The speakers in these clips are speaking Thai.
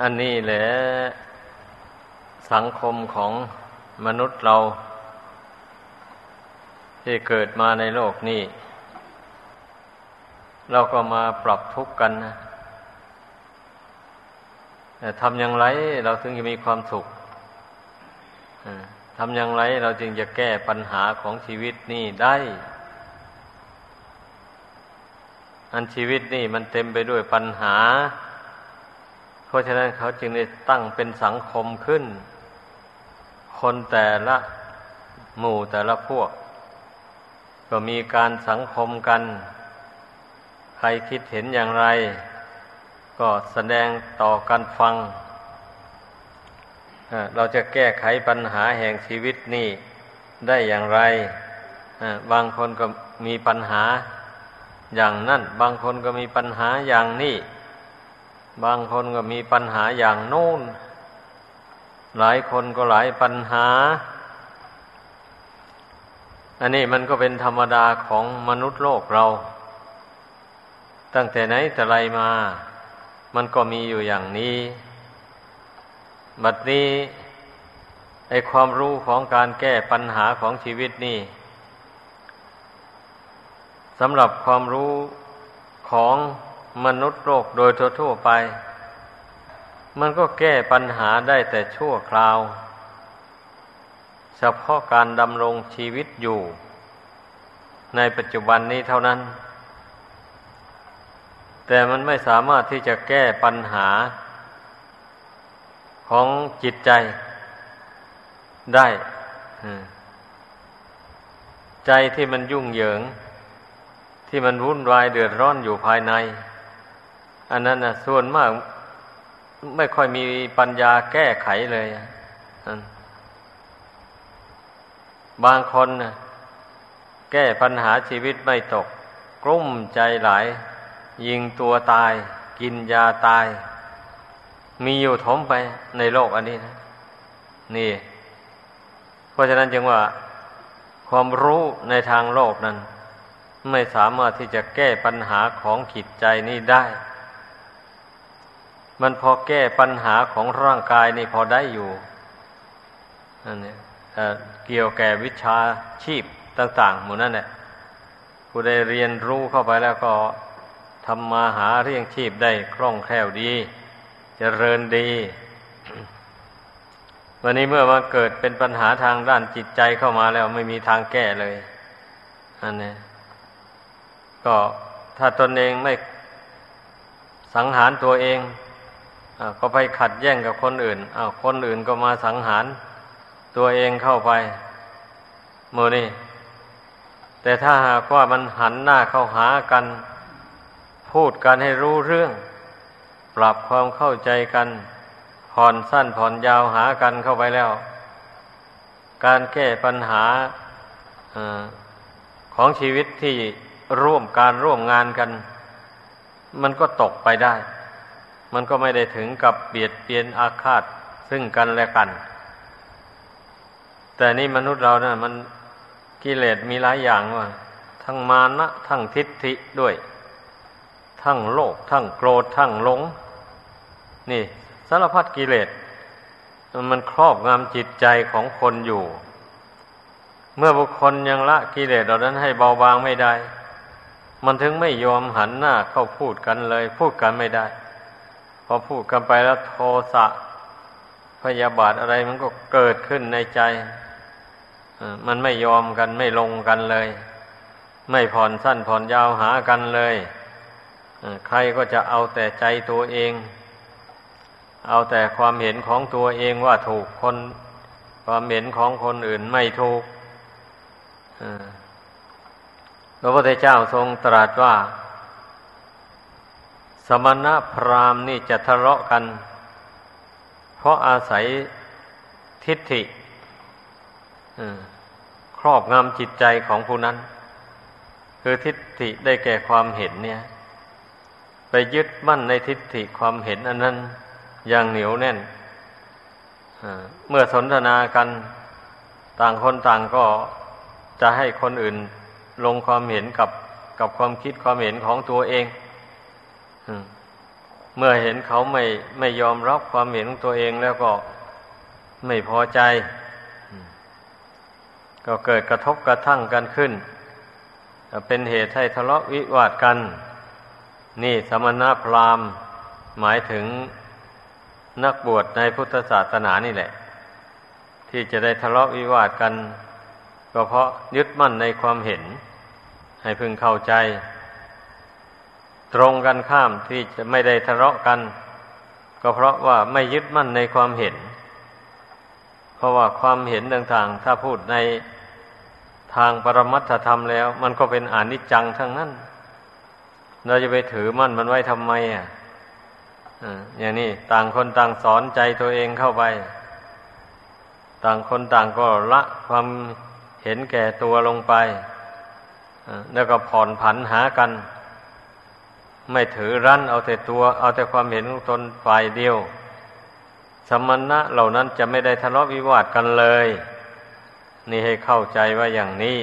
อันนี้แหละสังคมของมนุษย์เรา ที่เกิดมาในโลกนี้ เราก็มาปรับทุกข์กันนะทำอย่างไรเราถึงจะมีความสุขทำอย่างไรเราจึงจะแก้ปัญหาของชีวิตนี้ได้ อันชีวิตนี่มันเต็มไปด้วยปัญหา เพราะฉะนั้นเขาจึงได้ตั้งเป็นสังคมขึ้น คนแต่ละหมู่แต่ละพวก ก็มีการสังคมกัน ใครคิดเห็นอย่างไร ก็แสดงต่อกันฟัง เราจะแก้ไขปัญหาแห่งชีวิตนี้ได้อย่างไร บางคนก็มีปัญหาอย่างนั่น บางคนก็มีปัญหาอย่างนี้ บางคนก็มีปัญหาอย่างโน้น หลายคนก็หลายปัญหา อันนี้มันก็เป็นธรรมดาของมนุษย์โลกเรา ตั้งแต่ไหนแต่ไรมา มันก็มีอยู่อย่างนี้ บัดนี้ไอความรู้ของการแก้ปัญหาของชีวิตนี่สำหรับความรู้ของ มนุษย์โลกโดยทั่วๆไป มันก็แก้ปัญหาได้แต่ชั่วคราว เฉพาะการดำรงชีวิตอยู่ ในปัจจุบันนี้เท่านั้น แต่มันไม่สามารถที่จะแก้ปัญหา ของจิตใจได้ใจที่มันยุ่งเหยิง ที่มันวุ่นวายเดือดร้อนอยู่ภายใน อันนั้นนะส่วนมาก ไม่ค่อยมีปัญญาแก้ไขเลยบางคนนะแก้ปัญหาชีวิตไม่ตก กลุ้มใจหลาย ยิงตัวตาย กินยาตาย มีอยู่ถมไปในโลกอันนี้นะ นี่ เพราะฉะนั้นจึงว่า ความรู้ในทางโลกนั้น ไม่สามารถที่จะแก้ปัญหาของขิดใจนี้ได้ มันพอแก้ปัญหาของร่างกายนี่พอได้อยู่อันนี้เกี่ยวแก่วิชาชีพต่างๆหมู่นั่นแหละผู้ได้เรียนรู้เข้าไปแล้วก็ทำมาหาเรียงชีพได้คล่องแคล่วดีจริญดี วันนี้เมื่อมาเกิดเป็นปัญหาทางด้านจิตใจเข้ามาแล้วไม่มีทางแก้เลยอันนี้ก็ถ้าตนเองไม่สังหารตัวเอง อก็ไปขัดแย้งกับคนอื่นอ้าวคนอื่นก็มาสังหาร ตัวเองเข้าไปโมนี่ แต่ถ้าหากว่ามันหันหน้าเข้าหากัน พูดกันให้รู้เรื่อง ปรับความเข้าใจกัน ผ่อนสั้นผ่อนยาวหากันเข้าไปแล้ว การแก้ปัญหาอของชีวิตที่ร่วมการร่วมงานกัน มันก็ตกไปได้ มันก็ไม่ได้ถึงกับเบียดเบียนอาฆาตซึ่งกันและกัน แต่นี่มนุษย์เรานะ่ะ มันกิเลสมีหลายอย่างว่าทั้งมานะ ทั้งทิฏฐิด้วย ทั้งโลภทั้งโกรธทั้งหลง นี่สารพัดกิเลสมันครอบงำจิตใจของคนอยู่ เมื่อบุคคลยังละกิเลสเหล่านั้นให้เบาบางไม่ได้ มันถึงไม่ยอมหันหน้าเข้าพูดกันเลย พูดกันไม่ได้ อพูดกันไปแล้วโทสะพยาบาทอะไรมันก็เกิดขึ้นในใจ มันไม่ยอมกันไม่ลงกันเลย ไม่ผ่อนสั้นผ่อนยาวหากันเลยใครก็จะเอาแต่ใจตัวเอง เอาแต่ความเห็นของตัวเองว่าถูกคน ความเห็นของคนอื่นไม่ถูกพระพุทธเจ้าทรงตรัสว่า มณะพราหมณ์นี่จะทะเลาะกัน เพราะอาศัยทิฏฐิครอบงำจิตใจของผู้นั้น คือทิฏฐิได้แก่ความเห็นเนี่ย ไปยึดมั่นในทิฏฐิความเห็นอันนั้น อย่างเหนียวแน่นเมื่อสนทนากัน ต่างคนต่างก็จะให้คนอื่นลงความเห็นกับกับความคิดความเห็นของตัวเอง เมื่อเห็นเขาไม่ไม่ยอมรับความเห็นของตัวเองแล้วก็ไม่พอใจ ก็เกิดกระทบกระทั่งกันขึ้น เป็นเหตุให้ทะเลาะวิวาทกัน นี่สมณพราหมณ์หมายถึงนักบวชในพุทธศาสนานี่แหละ ที่จะได้ทะเลาะวิวาทกัน ก็เพราะยึดมั่นในความเห็น ให้พึงเข้าใจ ตรงกันข้ามที่จะไม่ได้ทะเลาะกัน ก็เพราะว่าไม่ยึดมั่นในความเห็น เพราะว่าความเห็นต่างๆ ถ้าพูดในทางปรมัตถธรรมแล้ว มันก็เป็นอนิจจังทั้งนั้น เราจะไปถือมั่นมันไว้ทำไมอะอย่างนี้ต่างคนต่างสอนใจตัวเองเข้าไป ต่างคนต่างก็ละความเห็นแก่ตัวลงไปแล้วก็ผ่อนผันหากัน ไม่ถือรั้นเอาแต่ตัว เอาแต่ความเห็นของตนฝ่ายเดียว สมณะเหล่านั้นจะไม่ได้ทะเลาะวิวาทกันเลย นี่ให้เข้าใจว่าอย่างนี้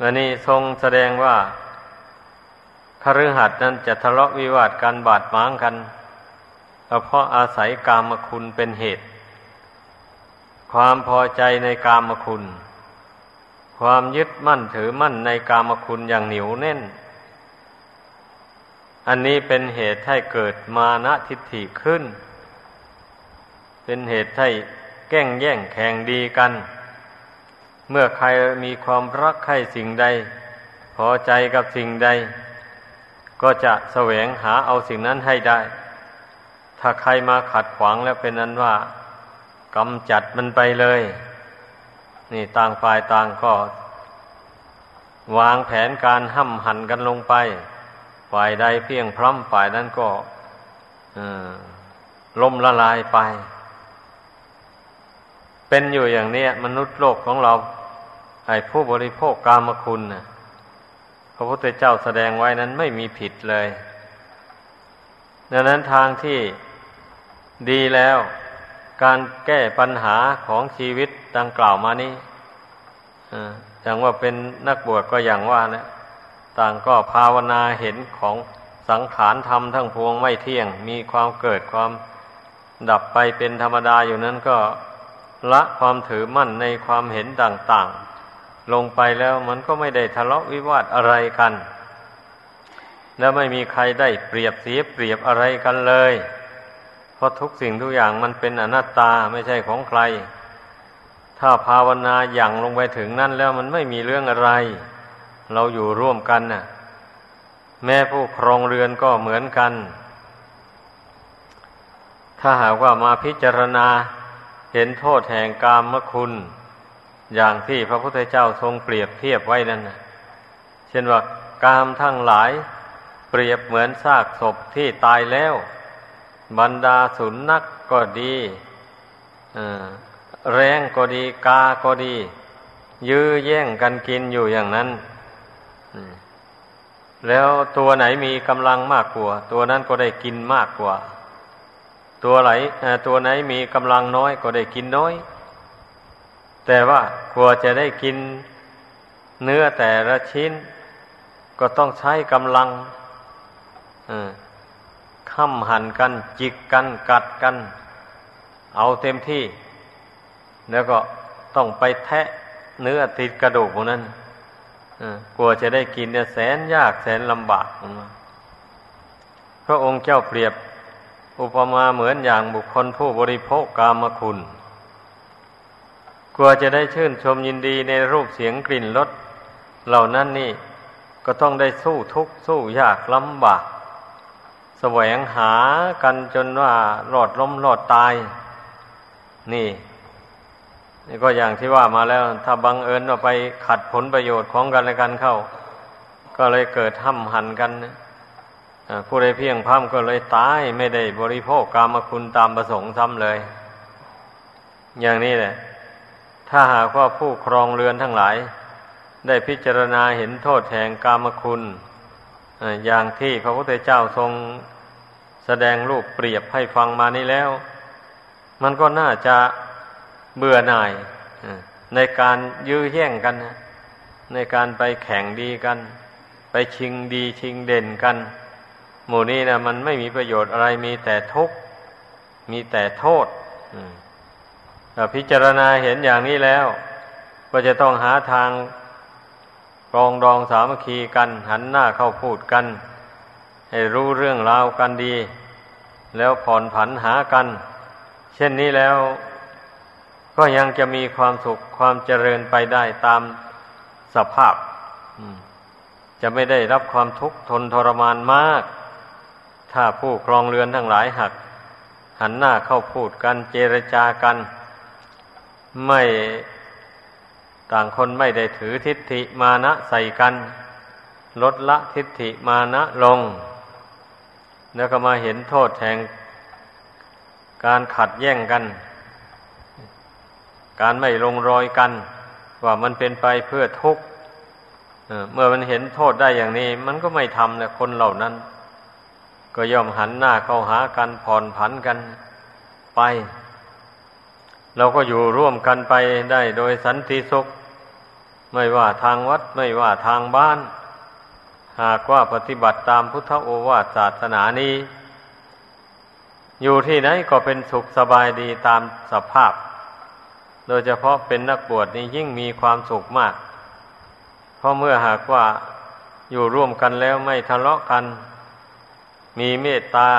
อันนี้ทรงแสดงว่าคฤหัสถ์นั้นจะทะเลาะวิวาทกันบาดหมางกันเพราะอาศัยกามคุณเป็นเหตุ ความพอใจในกามคุณ ความยึดมั่นถือมั่นในกามคุณอย่างเหนียวแน่น อันนี้เป็นเหตุให้เกิดมานะทิฏฐิขึ้น เป็นเหตุให้แก้งแย่งแข่งดีกัน เมื่อใครมีความรักใครสิ่งใด พอใจกับสิ่งใด ก็จะแสวงหาเอาสิ่งนั้นให้ได้ ถ้าใครมาขัดขวางแล้วเป็นนั้นว่ากำจัดมันไปเลย นี่ต่างฝ่ายต่างก็ วางแผนการห้ำหันกันลงไป ฝ่ายใดเพียงพร้ำฝ่ายนั้นก็ล่มละลายไป เป็นอยู่อย่างนี้มนุษย์โลกของเราไอ้ผู้บริโภคกามคุณนะ่ะพระพุทธเจ้าแสดงไว้นั้นไม่มีผิดเลยดังนั้นทางที่ดีแล้ว การแก้ปัญหาของชีวิตดังกล่าวมานี้อย่างว่าเป็นนักบวชก็อย่างว่านะ ต่างก็ภาวนาเห็นของสังขารธรรมทั้งพวงไม่เที่ยง มีความเกิดความดับไปเป็นธรรมดาอยู่นั้นก็ละความถือมั่นในความเห็นต่างๆ ลงไปแล้วมันก็ไม่ได้ทะเลาะวิวาทอะไรกัน แล้วไม่มีใครได้เปรียบเสียเปรียบอะไรกันเลย เพราะทุกสิ่งทุกอย่างมันเป็นอนัตตาไม่ใช่ของใคร ถ้าภาวนาอย่างลงไปถึงนั่นแล้วมันไม่มีเรื่องอะไร เราอยู่ร่วมกันน่ะ แม่ผู้ครองเรือนก็เหมือนกัน ถ้าหากว่ามาพิจารณาเห็นโทษแห่งกามคุณ อย่างที่พระพุทธเจ้าทรงเปรียบเทียบไว้นั่นนะเช่นว่ากามทั้งหลายเปรียบเหมือนซากศพที่ตายแล้ว บรรดาสุนัขกก็ดีแรงก็ดี กาก็ดี ยื้อแย่งกันกินอยู่อย่างนั้น แล้วตัวไหนมีกำลังมากกว่า ตัวนั้นก็ได้กินมากกว่า ตัวไหนตัวไหนมีกำลังน้อยก็ได้กินน้อย แต่ว่ากลัวจะได้กินเนื้อแต่ละชิ้น ก็ต้องใช้กำลังค้ำหันกัน จิกกัน กัดกัน เอาเต็มที่ แล้วก็ต้องไปแทะเนื้อติดกระดูกพวกนั้น กลัวจะได้กินเนี่ยแสนยากแสนลำบากพระองค์เจ้าเปรียบอุปมาเหมือนอย่างบุคคลผู้บริโภคกามคุณ กลัวจะได้ชื่นชมยินดีในรูปเสียงกลิ่นรสเหล่านั้นนี่ก็ต้องได้สู้ทุกข์สู้ยากลำบาก แสวงหากันจนว่าหลอดล้มหลอดตาย นี่ นี่ก็อย่างที่ว่ามาแล้ว ถ้าบังเอิญว่าไปขัดผลประโยชน์ของกันและกันเข้า ก็เลยเกิดห้ำหันกันผู้ใดเพียงพ้ำก็เลยตายไม่ได้บริโภคกรรมคุณตามประสงค์ซ้ำเลย อย่างนี้แหละ ถ้าหากว่าผู้ครองเรือนทั้งหลาย ได้พิจารณาเห็นโทษแห่งกามคุณอย่างที่พระพุทธเจ้าทรงแสดงรูปเปรียบให้ฟังมานี้แล้ว มันก็น่าจะ เบื่อหน่ายในการยื้อแย่งกัน ในการไปแข่งดีกัน ไปชิงดีชิงเด่นกัน หมู่นี้นะมันไม่มีประโยชน์อะไรมีแต่ทุกข์มีแต่โทษแต่พิจารณาเห็นอย่างนี้แล้ว ก็จะต้องหาทางรองดองสามัคคีกัน หันหน้าเข้าพูดกัน ให้รู้เรื่องราวกันดี แล้วผ่อนผันหากัน เช่นนี้แล้ว ก็ยังจะมีความสุขความเจริญไปได้ตามสภาพจะไม่ได้รับความทุกข์ทนทรมานมาก ถ้าผู้ครองเรือนทั้งหลายหัก หันหน้าเข้าพูดกันเจรจากัน ไม่ต่างคนไม่ได้ถือทิฏฐิมานะใส่กัน ลดละทิฏฐิมานะลง แล้วก็มาเห็นโทษแห่งการขัดแย้งกัน การไม่ลงรอยกัน ว่ามันเป็นไปเพื่อทุกข์เมื่อมันเห็นโทษได้อย่างนี้ มันก็ไม่ทำเลยคนเหล่านั้น ก็ย่อมหันหน้าเข้าหากันผ่อนผันกันไป เราก็อยู่ร่วมกันไปได้โดยสันติสุข ไม่ว่าทางวัดไม่ว่าทางบ้าน หากว่าปฏิบัติตามพุทธโอวาทศาสนานี้ อยู่ที่ไหนก็เป็นสุขสบายดีตามสภาพ โดยเฉพาะเป็นนักบวชนี่ยิ่งมีความสุขมาก เพราะเมื่อหากว่าอยู่ร่วมกันแล้วไม่ทะเลาะกัน มีเมตตา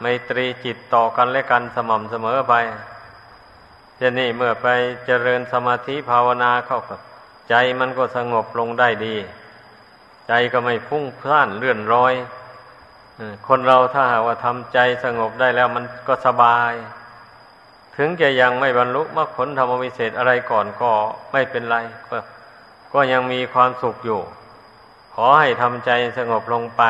ไมตรีจิตต่อกันและกันสม่ำเสมอไปจะนี่เมื่อไปเจริญสมาธิภาวนาเข้ากับ ใจมันก็สงบลงได้ดี ใจก็ไม่พุ่งพล่านเลื่อนรอย คนเราถ้าหากว่าทำใจสงบได้แล้วมันก็สบาย ถึงจะยังไม่บรรลุมรรคผลธรรมวิเศษอะไรก่อนก็ไม่เป็นไรก็ก็ยังมีความสุขอยู่ ขอให้ทำใจสงบลงไป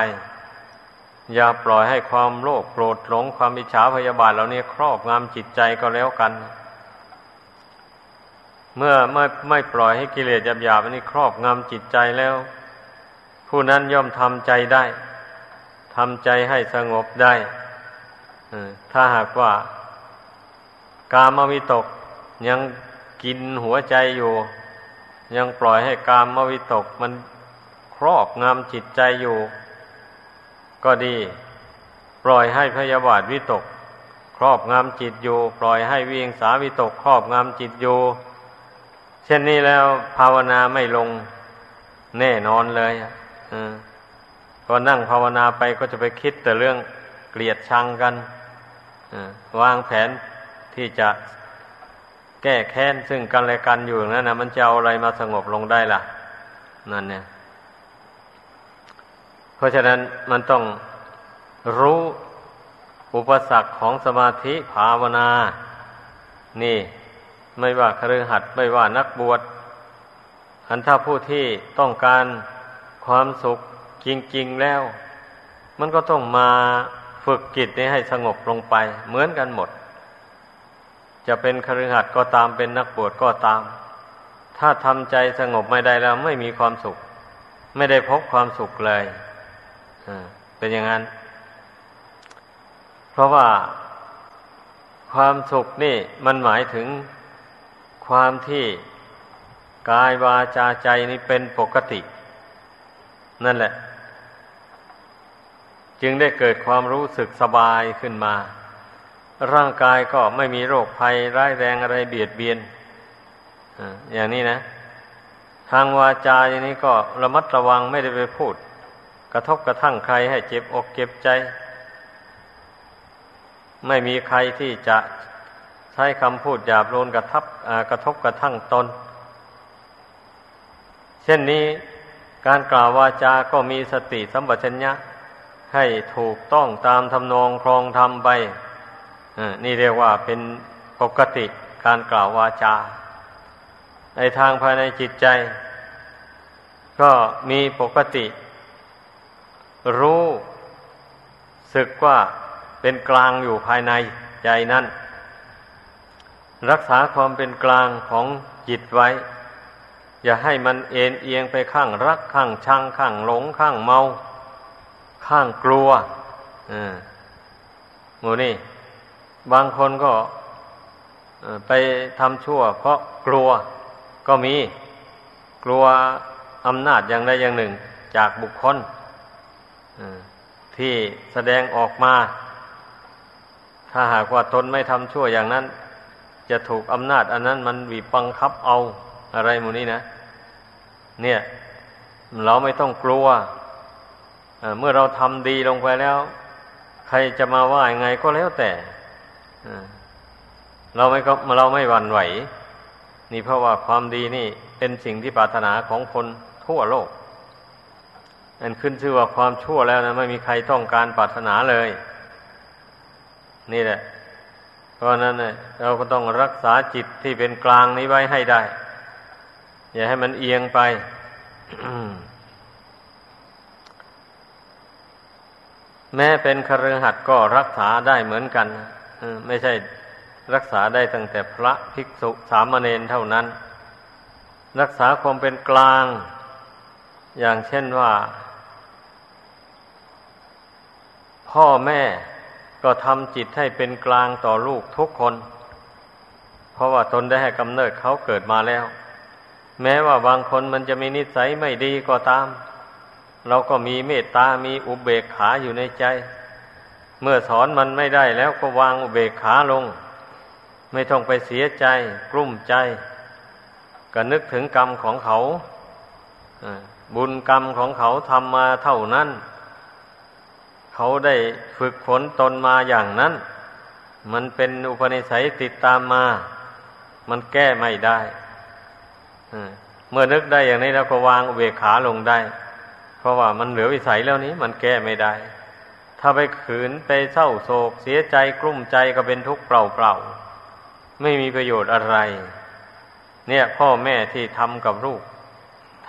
อย่าปล่อยให้ความโลภโกรธหลงความอิจฉาพยาบาทเหล่านี้ครอบงำจิตใจก็แล้วกัน เมื่อไม่ไม่ปล่อยให้กิเลสหยาบๆอันนี้ครอบงำจิตใจแล้ว ผู้นั้นย่อมทำใจได้ทำใจให้สงบได้ถ้าหากว่า กามวิตกยังกินหัวใจอยู่ ยังปล่อยให้กามมวิตกมันครอบงำจิตใจอยู่ ก็ดี ปล่อยให้พยาบาทวิตก ครอบงำจิตอยู่ ปล่อยให้วิงสาวิตก ครอบงำจิตอยู่ เช่นนี้แล้วภาวนาไม่ลงแน่นอนเลยอก็นั่งภาวนาไปก็จะไปคิดแต่เรื่องเกลียดชังกันวางแผน ที่จะแก้แค้นซึ่งกันและกันอยู่นั่นนะมันจะเอาอะไรมาสงบลงได้ล่ะ นั่นเนี่ย เพราะฉะนั้นมันต้องรู้อุปสรรคของสมาธิภาวนา นี่ ไม่ว่าครือหัดไม่ว่านักบวชอันถ้าผู้ที่ต้องการความสุขจริง ๆ แล้ว มันก็ต้องมาฝึกจิตนี้ให้สงบลงไป เหมือนกันหมด จะเป็นคฤหัสถ์ก็ตามเป็นนักบวชก็ตาม ถ้าทำใจสงบไม่ได้แล้วไม่มีความสุข ไม่ได้พบความสุขเลยเป็นอย่างนั้น เพราะว่าความสุขนี่มันหมายถึงความที่กายวาจาใจนี่เป็นปกติ นั่นแหละ จึงได้เกิดความรู้สึกสบายขึ้นมา ร่างกายก็ไม่มีโรคภัยร้ายแรงอะไรเบียดเบียนอย่างนี้นะ ทางวาจาอย่างนี้ก็ระมัดระวังไม่ได้ไปพูด กระทบกระทั่งใครให้เจ็บอกเจ็บใจ ไม่มีใครที่จะใช้คำพูดหยาบโลนกระทับกระทบกระทั่งตน เช่นนี้การกล่าววาจาก็มีสติสัมปชัญญะให้ถูกต้องตามทำนองครองธรรมไป นี่เรียกว่าเป็นปกติการกล่าววาจา ในทางภายในจิตใจ ก็มีปกติ รู้สึกว่าเป็นกลางอยู่ภายในใจนั้น รักษาความเป็นกลางของจิตไว้ อย่าให้มันเอ็นเอียงไปข้างรักข้างชังข้างหลงข้างเมา ข้างกลัวอ่าโมนี่ บางคนก็ไปทำชั่ว เพราะกลัวก็มีกลัวอำนาจอย่างใดอย่างหนึ่ง จากบุคคลที่แสดงออกมา ถ้าหากว่าตนไม่ทำชั่วอย่างนั้น จะถูกอำนาจ อันนั้นมันบีบบังคับเอาอะไรหมูนี้นะ เนี่ย เราไม่ต้องกลัวเมื่อเราทำดีลงไปแล้ว ใครจะมาว่ายังไงก็แล้วแต่ เราไม่ก็เราไม่หวั่นไหว นี่เพราะว่าความดีนี่เป็นสิ่งที่ปรารถนาของคนทั่วโลก อันขึ้นชื่อว่าความชั่วแล้วนะไม่มีใครต้องการปรารถนาเลย นี่แหละ เพราะนั้นเนี่ยเราก็ต้องรักษาจิตที่เป็นกลางนี้ไว้ให้ได้ อย่าให้มันเอียงไปแม้เป็นคฤหัสถ์ก็รักษาได้เหมือนกัน ไม่ใช่รักษาได้ตั้งแต่พระภิกษุสามเณรเท่านั้น รักษาความเป็นกลาง อย่างเช่นว่า พ่อแม่ก็ทำจิตให้เป็นกลางต่อลูกทุกคน เพราะว่าตนได้ให้กำเนิดเขาเกิดมาแล้ว แม้ว่าบางคนมันจะมีนิสัยไม่ดีก็ตาม เราก็มีเมตตา มีอุเบกขาอยู่ในใจ เมื่อสอนมันไม่ได้แล้วก็วางอุเบกขาลง ไม่ต้องไปเสียใจ กลุ้มใจ ก็นึกถึงกรรมของเขาบุญกรรมของเขาทำมาเท่านั้น เขาได้ฝึกฝนตนมาอย่างนั้น มันเป็นอุปนิสัยติดตามมา มันแก้ไม่ได้เมื่อนึกได้อย่างนี้แล้วก็วางเวขาลงได้ เพราะว่ามันเหลือวิสัยแล้วนี้ มันแก้ไม่ได้ ถ้าไปขืนไปเศร้าโศก เสียใจกลุ้มใจก็เป็นทุกข์เปล่าๆ ไม่มีประโยชน์อะไร เนี่ยพ่อแม่ที่ทำกับลูก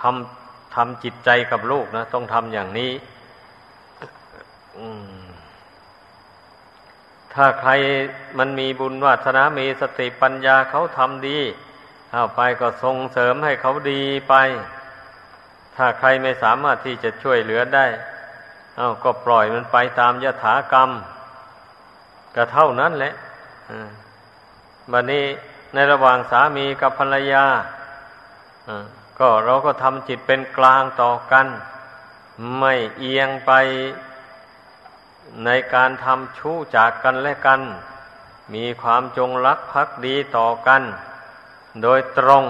ทำทำจิตใจกับลูกนะ ต้องทำอย่างนี้ถ้าใครมันมีบุญวาสนา มีสติปัญญาเขาทำดีเอาไปก็ส่งเสริมให้เขาดีไป ถ้าใครไม่สามารถที่จะช่วยเหลือได้ เอาก็ปล่อยมันไปตามยถากรรม ก็เท่านั้นแหละบัดนี้ในระหว่างสามีกับภรรยาก็เราก็ทำจิตเป็นกลางต่อกัน ไม่เอียงไปในการทำชู้จากกันและกัน มีความจงรักภักดีต่อกัน โดยตรง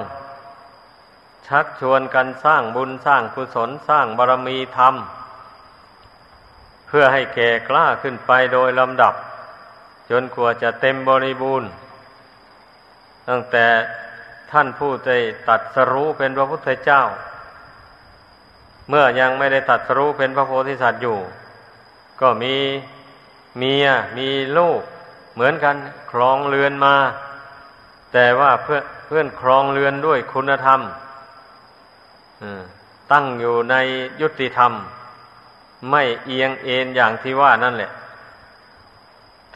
ชักชวนกันสร้างบุญสร้างกุศลสร้างบารมีธรรม เพื่อให้แก่กล้าขึ้นไปโดยลำดับ จนกว่าจะเต็มบริบูรณ์ ตั้งแต่ท่านผู้ได้ตัดสรู้เป็นพระพุทธเจ้า เมื่อยังไม่ได้ตัดสรู้เป็นพระโพธิสัตว์อยู่ ก็มีเมียมีลูก เหมือนกันครองเรือนมา แต่ว่าเพื่อเพื่อนครองเรือนด้วยคุณธรรมตั้งอยู่ในยุติธรรม ไม่เอียงเอ็นอย่างที่ว่านั่นแหละ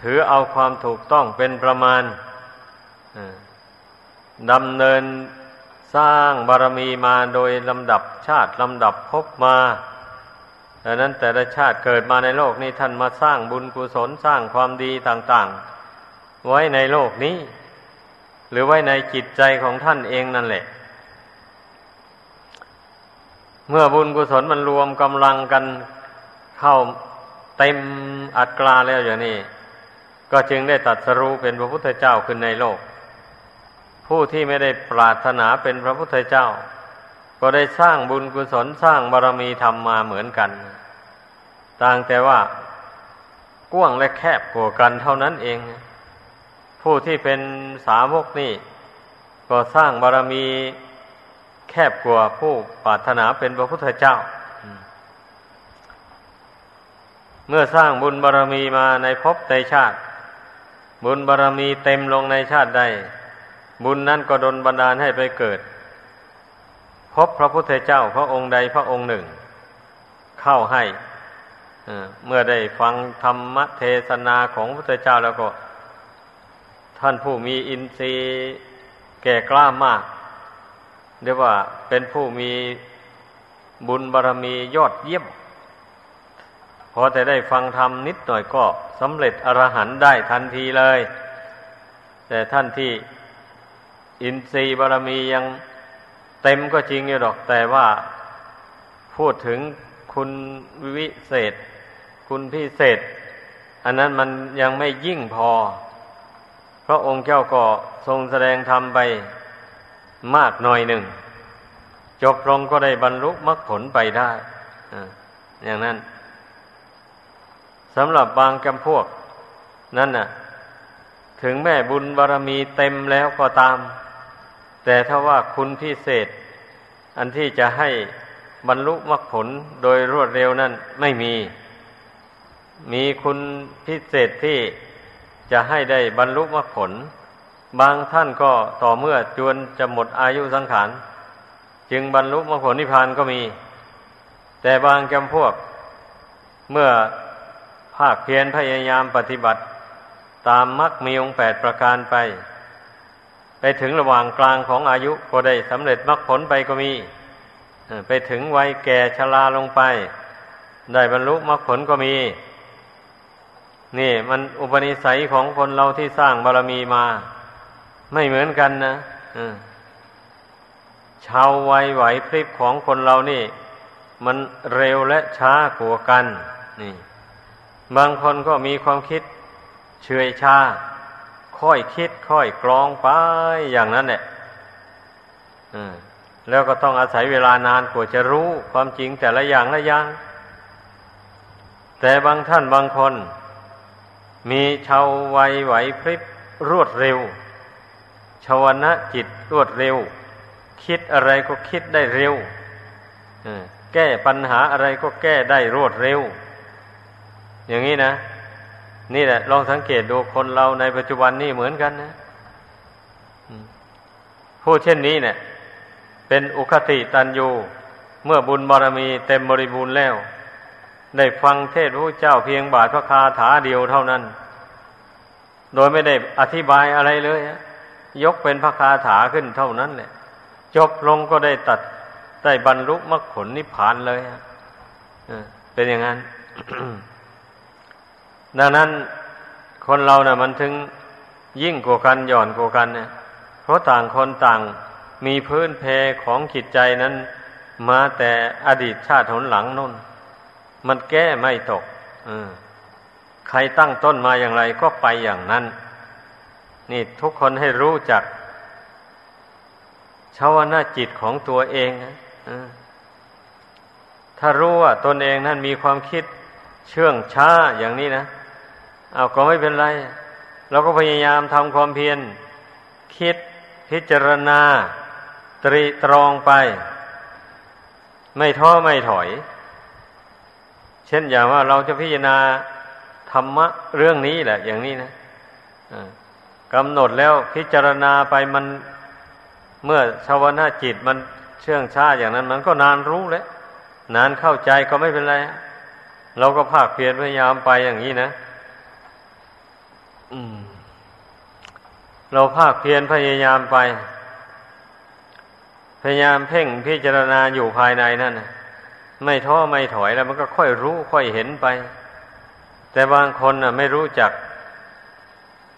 ถือเอาความถูกต้องเป็นประมาณดำเนินสร้างบารมีมาโดยลำดับชาติลำดับพบมาดังนั้นแต่ละชาติเกิดมาในโลกนี้ท่านมาสร้างบุญกุศลสร้างความดีต่าง ๆ ไว้ในโลกนี้ หรือไว้ในจิตใจของท่านเองนั่นแหละ เมื่อบุญกุศลมันรวมกำลังกัน เข้าเต็มอัตราแล้วอย่างนี้ ก็จึงได้ตัดสรู้เป็นพระพุทธเจ้าขึ้นในโลก ผู้ที่ไม่ได้ปรารถนาเป็นพระพุทธเจ้า ก็ได้สร้างบุญกุศลสร้างบารมีธรรมมาเหมือนกัน ต่างแต่ว่ากว้างและแคบกว่ากันเท่านั้นเอง ผู้ที่เป็นสาวกนี่ ก็สร้างบารมีแคบกว่าผู้ปรารถนาเป็นพระพุทธเจ้า เมื่อสร้างบุญบารมีมาในภพในชาติ บุญบารมีเต็มลงในชาติใด บุญนั้นก็ดลบันดาลให้ไปเกิด พบพระพุทธเจ้าพระองค์ใดพระองค์หนึ่ง เข้าให้เมื่อได้ฟังธรรมเทศนาของพระพุทธเจ้าแล้วก็ ท่านผู้มีอินทรีย์แก่กล้ามากเรียกว่าเป็นผู้มีบุญบารรมียอดเยี่ยม พอแต่ได้ฟังธรรมนิดหน่อยก็สำเร็จอรหันต์ได้ทันทีเลย แต่ท่านที่อินทรีย์บารมียังเต็มก็จริงอยู่หรอก แต่ว่าพูดถึงคุณวิเศษ คุคุณพิเศษ อันนั้นมันยังไม่ยิ่งพอเพราะองค์เจ้าก็ทรงแสดงธรรมไปมากหน่อยหนึ่ง จบลงก็ได้บรรลุมรรคผลไปได้ อย่างนั้น สำหรับบางจำพวก นั่นน่ะ ถึงแม่บุญบารรมีเต็มแล้วก็ตาม แต่ถ้าว่าคุณพิเศษ อันที่จะให้บรรลุมรรคผลโดยรวดเร็วนั่นไม่มี มีคุณพิเศษที่จะให้ได้บรรลุมรรคผล บางท่านก็ต่อเมื่อจวนจะหมดอายุสังขาร จึงบรรลุมรรคผลนิพพานก็มี แต่บางจำพวก เมื่อ ภาคเพียรพยายามปฏิบัติ ตามมรรคมีองค์แปดประการไป ไปถึงระหว่างกลางของอายุก็ได้สำเร็จมรรคผลไปก็มี ไปถึงวัยแก่ชราลงไป ได้บรรลุมรรคผลก็มี นี่มันอุปนิสัยของคนเราที่สร้างบารมีมา ไม่เหมือนกันนะชาววัยไหวพริบของคนเรานี่ มันเร็วและช้ากว่ากัน นี่ บางคนก็มีความคิดเฉยชา ค่อยคิดค่อยกรองไปอย่างนั้นแหละแล้วก็ต้องอาศัยเวลานานกว่าจะรู้ความจริงแต่ละอย่างละอย่าง แต่บางท่านบางคน มีชาววัยไหวพริบรวดเร็ว ชาวนะจิตรวดเร็ว คิดอะไรก็คิดได้เร็วแก้ปัญหาอะไรก็แก้ได้รวดเร็ว อย่างนี้นะ นี่แหละ ลองสังเกตดูคนเราในปัจจุบันนี่เหมือนกันนะผู้เช่นนี้เนี่ย เป็นอุคติตันยูเมื่อบุญบารมีเต็มบริบูรณ์แล้ว ได้ฟังเทศพระเจ้าเพียงบาทพระคาถาเดียวเท่านั้น โดยไม่ได้อธิบายอะไรเลยยกเป็นพระคาถาขึ้นเท่านั้นแหละจบลงก็ได้ตัดได้บรรลุมรรคผลนิพพานเลยเป็นอย่างนั้น ดังนั้นคนเราเนะ่ะ มันถึงยิ่งกว่ากันหย่อนกว่ากันเนี่ย เพราะต่างคนต่างมีพื้นเพของจิตใจนั้น มาแต่อดีตชาติหนหลังนุ่น มันแก้ไม่ตกใครตั้งต้นมาอย่างไรก็ไปอย่างนั้น นี่ทุกคนให้รู้จักชาวนาจิตของตัวเองถ้ารู้ว่าตนเองนั้นมีความคิดเชื่องช้าอย่างนี้นะ เอาก็ไม่เป็นไร เราก็พยายามทำความเพียร คิดพิจารณา ตรีตรองไป ไม่ท้อไม่ถอย เช่นอย่างว่าเราจะพิจารณาธรรมะเรื่องนี้แหละ อย่างนี้นะกำหนดแล้วพิจารณาไปมันเมื่อชาวนาจิตมันเชื่องช้าอย่างนั้น มันก็นานรู้แล้วนานเข้าใจก็ไม่เป็นไร เราก็ภาคเพียรพยายามไปอย่างนี้นะ เราภาคเพียรพยายามไป พยายามเพ่งพิจารณาอยู่ภายในนั่นไม่ท้อไม่ถอยแล้วมันก็ค่อยรู้ค่อยเห็นไป แต่บางคนน่ะ ไม่รู้จัก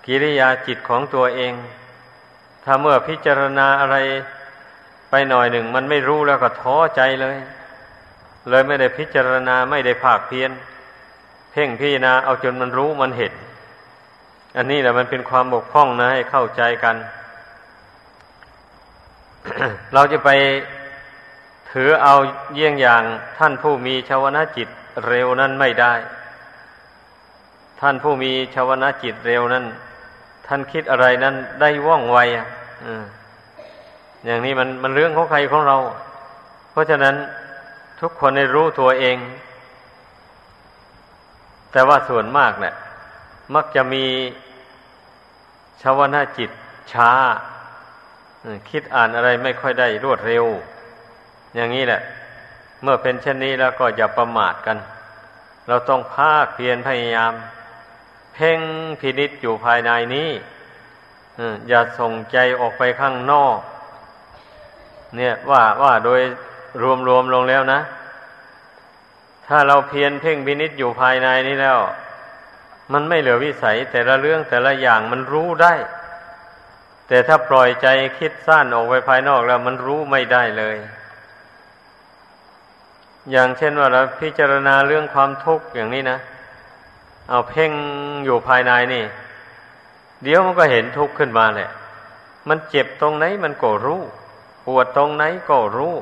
กิริยาจิตของตัวเอง ถ้าเมื่อพิจารณาอะไรไปหน่อยหนึ่ง มันไม่รู้แล้วก็ท้อใจเลย เลยไม่ได้พิจารณาไม่ได้ภาคเพียนเพ่งพิจารณาเอาจนมันรู้มันเห็น อันนี้แหละมันเป็นความบกพร่องนะให้เข้าใจกัน เราจะไปถือเอาเยี่ยงอย่างท่านผู้มีชาวนาจิตเร็วนั้นไม่ได้ ท่านผู้มีชาวนาจิตเร็วนั้น ท่านคิดอะไรนั้นได้ว่องไวอะอย่างนี้มันมันเรื่องของใครของเรา เพราะฉะนั้นทุกคนได้รู้ตัวเอง แต่ว่าส่วนมากเนะี่ย มักจะมีชาวนาจิตช้า คิดอ่านอะไรไม่ค่อยได้รวดเร็ว อย่างนี้แหละ เมื่อเป็นเช่นนี้แล้วก็อย่าประมาทกัน เราต้องภาคเพียรพยายาม เพ่งพินิษอยู่ภายในนี้อย่าส่งใจออกไปข้างนอก เนี่ยว่าว่าโดยรวมๆลงแล้วนะ ถ้าเราเพียรเพ่งพินิษอยู่ภายในนี้แล้ว มันไม่เหลือวิสัยแต่ละเรื่องแต่ละอย่างมันรู้ได้ แต่ถ้าปล่อยใจคิดสั้นออกไปภายนอกแล้วมันรู้ไม่ได้เลย อย่างเช่นว่าเราพิจารณาเรื่องความทุกข์อย่างนี้นะ เอาเพ่งอยู่ภายในนี่ เดี๋ยวมันก็เห็นทุกข์ขึ้นมาแหละ มันเจ็บตรงไหนมันก็รู้ ปวดตรงไหนก็รู้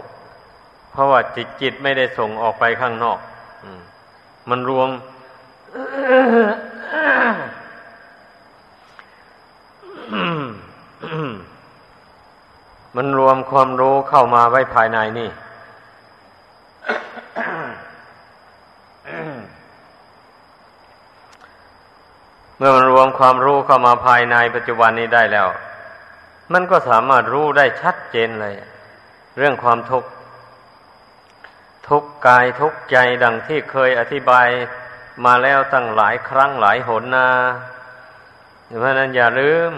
เพราะว่าจิตจิตไม่ได้ส่งออกไปข้างนอก มันรวม มันรวมความรู้เข้ามาไว้ภายในนี่ เมื่อมันรวมความรู้เข้ามาภายในปัจจุบันนี้ได้แล้ว มันก็สามารถรู้ได้ชัดเจนเลย เรื่องความทุกข์ทุกกายทุกใจดังที่เคยอธิบาย มาแล้วตั้งหลายครั้งหลายหนนาเพราะนั้นอย่าลืม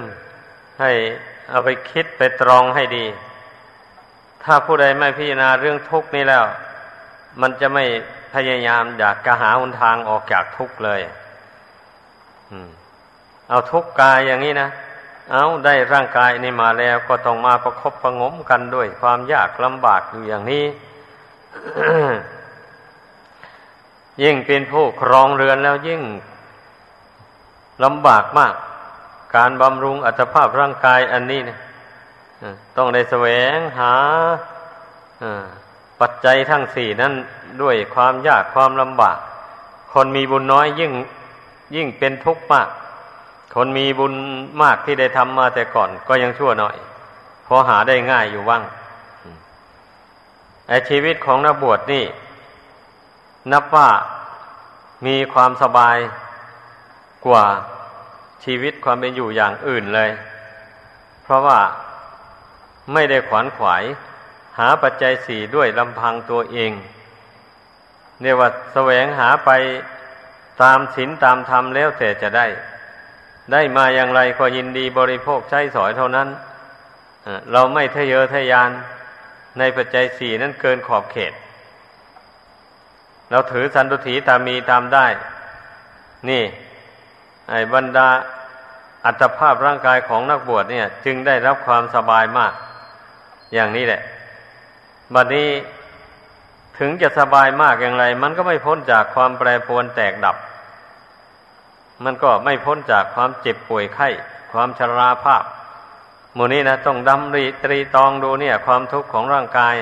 ให้เอาไปคิดไปตรองให้ดี ถ้าผู้ใดไม่พิจารณาเรื่องทุกข์นี้แล้ว มันจะไม่พยายามอยากกระหาหนทางออกจากทุกข์เลยเอาทุกข์กายอย่างนี้นะเอาได้ร่างกายนี้มาแล้วก็ต้องมาประคบประงมกันด้วยความยากลำบากอยู่อย่างนี้ ยิ่งเป็นผู้ครองเรือนแล้วยิ่งลำบากมาก การบำรุงอัตภาพร่างกายอันนี้เนี่ยต้องได้แสวงหาปัจจัยทั้งสี่นั้นด้วยความยากความลำบาก คนมีบุญน้อยยิ่งยิ่งเป็นทุกข์มาก คนมีบุญมากที่ได้ทำมาแต่ก่อนก็ยังชั่วหน่อยพอหาได้ง่ายอยู่ว่างไอชีวิตของนักบวชนี่ นับว่ามีความสบายกว่าชีวิตความเป็นอยู่อย่างอื่นเลย เพราะว่าไม่ได้ขวานขวาย หาปัจจัยสี่ด้วยลำพังตัวเองเรียกว่าแสวงหาไปตามศีลตามธรรมแล้วแต่จะได้ ได้มาอย่างไรก็ยินดีบริโภคใช้สอยเท่านั้น เราไม่ทะเยอทะยานในปัจจัยสี่นั้นเกินขอบเขต เราถือสันตุถีตามีตามได้ นี่ ไอ้บรรดาอัตภาพร่างกายของนักบวชเนี่ย จึงได้รับความสบายมาก อย่างนี้แหละ บัดนี้ถึงจะสบายมากอย่างไร มันก็ไม่พ้นจากความแปรปรวนแตกดับ มันก็ไม่พ้นจากความเจ็บป่วยไข้ ความชราภาพหมู่นี้นะต้องดำรีตรีตองดูเนี่ย ความทุกข์ของร่างกาย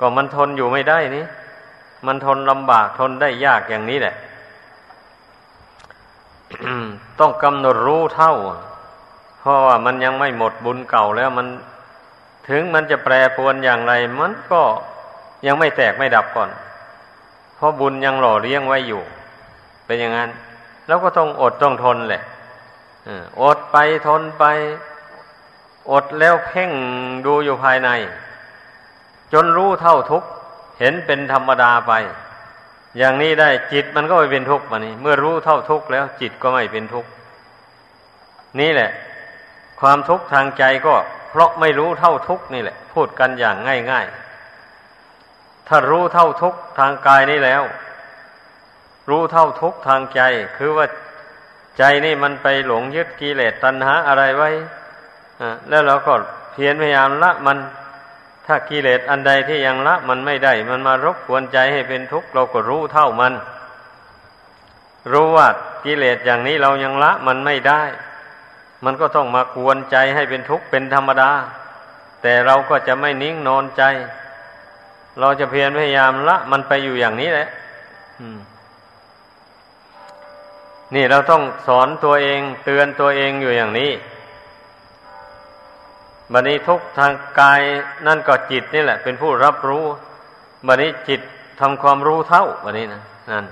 ก็มันทนอยู่ไม่ได้นี่ มันทนลำบากทนได้ยากอย่างนี้แหละ ต้องกำหนดรู้เท่า เพราะว่ามันยังไม่หมดบุญเก่าแล้วมันถึงมันจะแปรปวนอย่างไร มันก็ยังไม่แตกไม่ดับก่อน เพราะบุญยังหล่อเลี้ยงไว้อยู่ เป็นอย่างนั้น แล้วก็ต้องอดต้องทนแหละอดไปทนไป อดแล้วเพ่งดูอยู่ภายใน จนรู้เท่าทุก เห็นเป็นธรรมดาไป อย่างนี้ได้จิตมันก็ไม่เป็นทุกข์มานี่เมื่อรู้เท่าทุกข์แล้ว จิตก็ไม่เป็นทุกข์นี่แหละ ความทุกข์ทางใจก็ เพราะไม่รู้เท่าทุกข์นี่แหละ พูดกันอย่างง่าย ๆ ถ้ารู้เท่าทุกข์ทางกายนี่แล้ว รู้เท่าทุกข์ทางใจ คือว่าใจนี่มันไปหลงยึดกิเลสตัณหาอะไรไว้แล้วเราก็เพียรพยายามละมัน ถ้ากิเลสอันใดที่ยังละมันไม่ได้ มันมารบกวนใจให้เป็นทุกข์เราก็รู้เท่ามัน รู้ว่ากิเลสอย่างนี้เรายังละมันไม่ได้ มันก็ต้องมากวนใจให้เป็นทุกข์เป็นธรรมดา แต่เราก็จะไม่นิ่งนอนใจ เราจะเพียรพยายามละ มันไปอยู่อย่างนี้แหละนี่เราต้องสอนตัวเองเตือนตัวเองอยู่อย่างนี้ บัดนี้ทุกทางกายนั่นก็จิตนี่แหละ เป็นผู้รับรู้บัดนี้จิตทำความรู้เท่าบัดนี้นะนั่น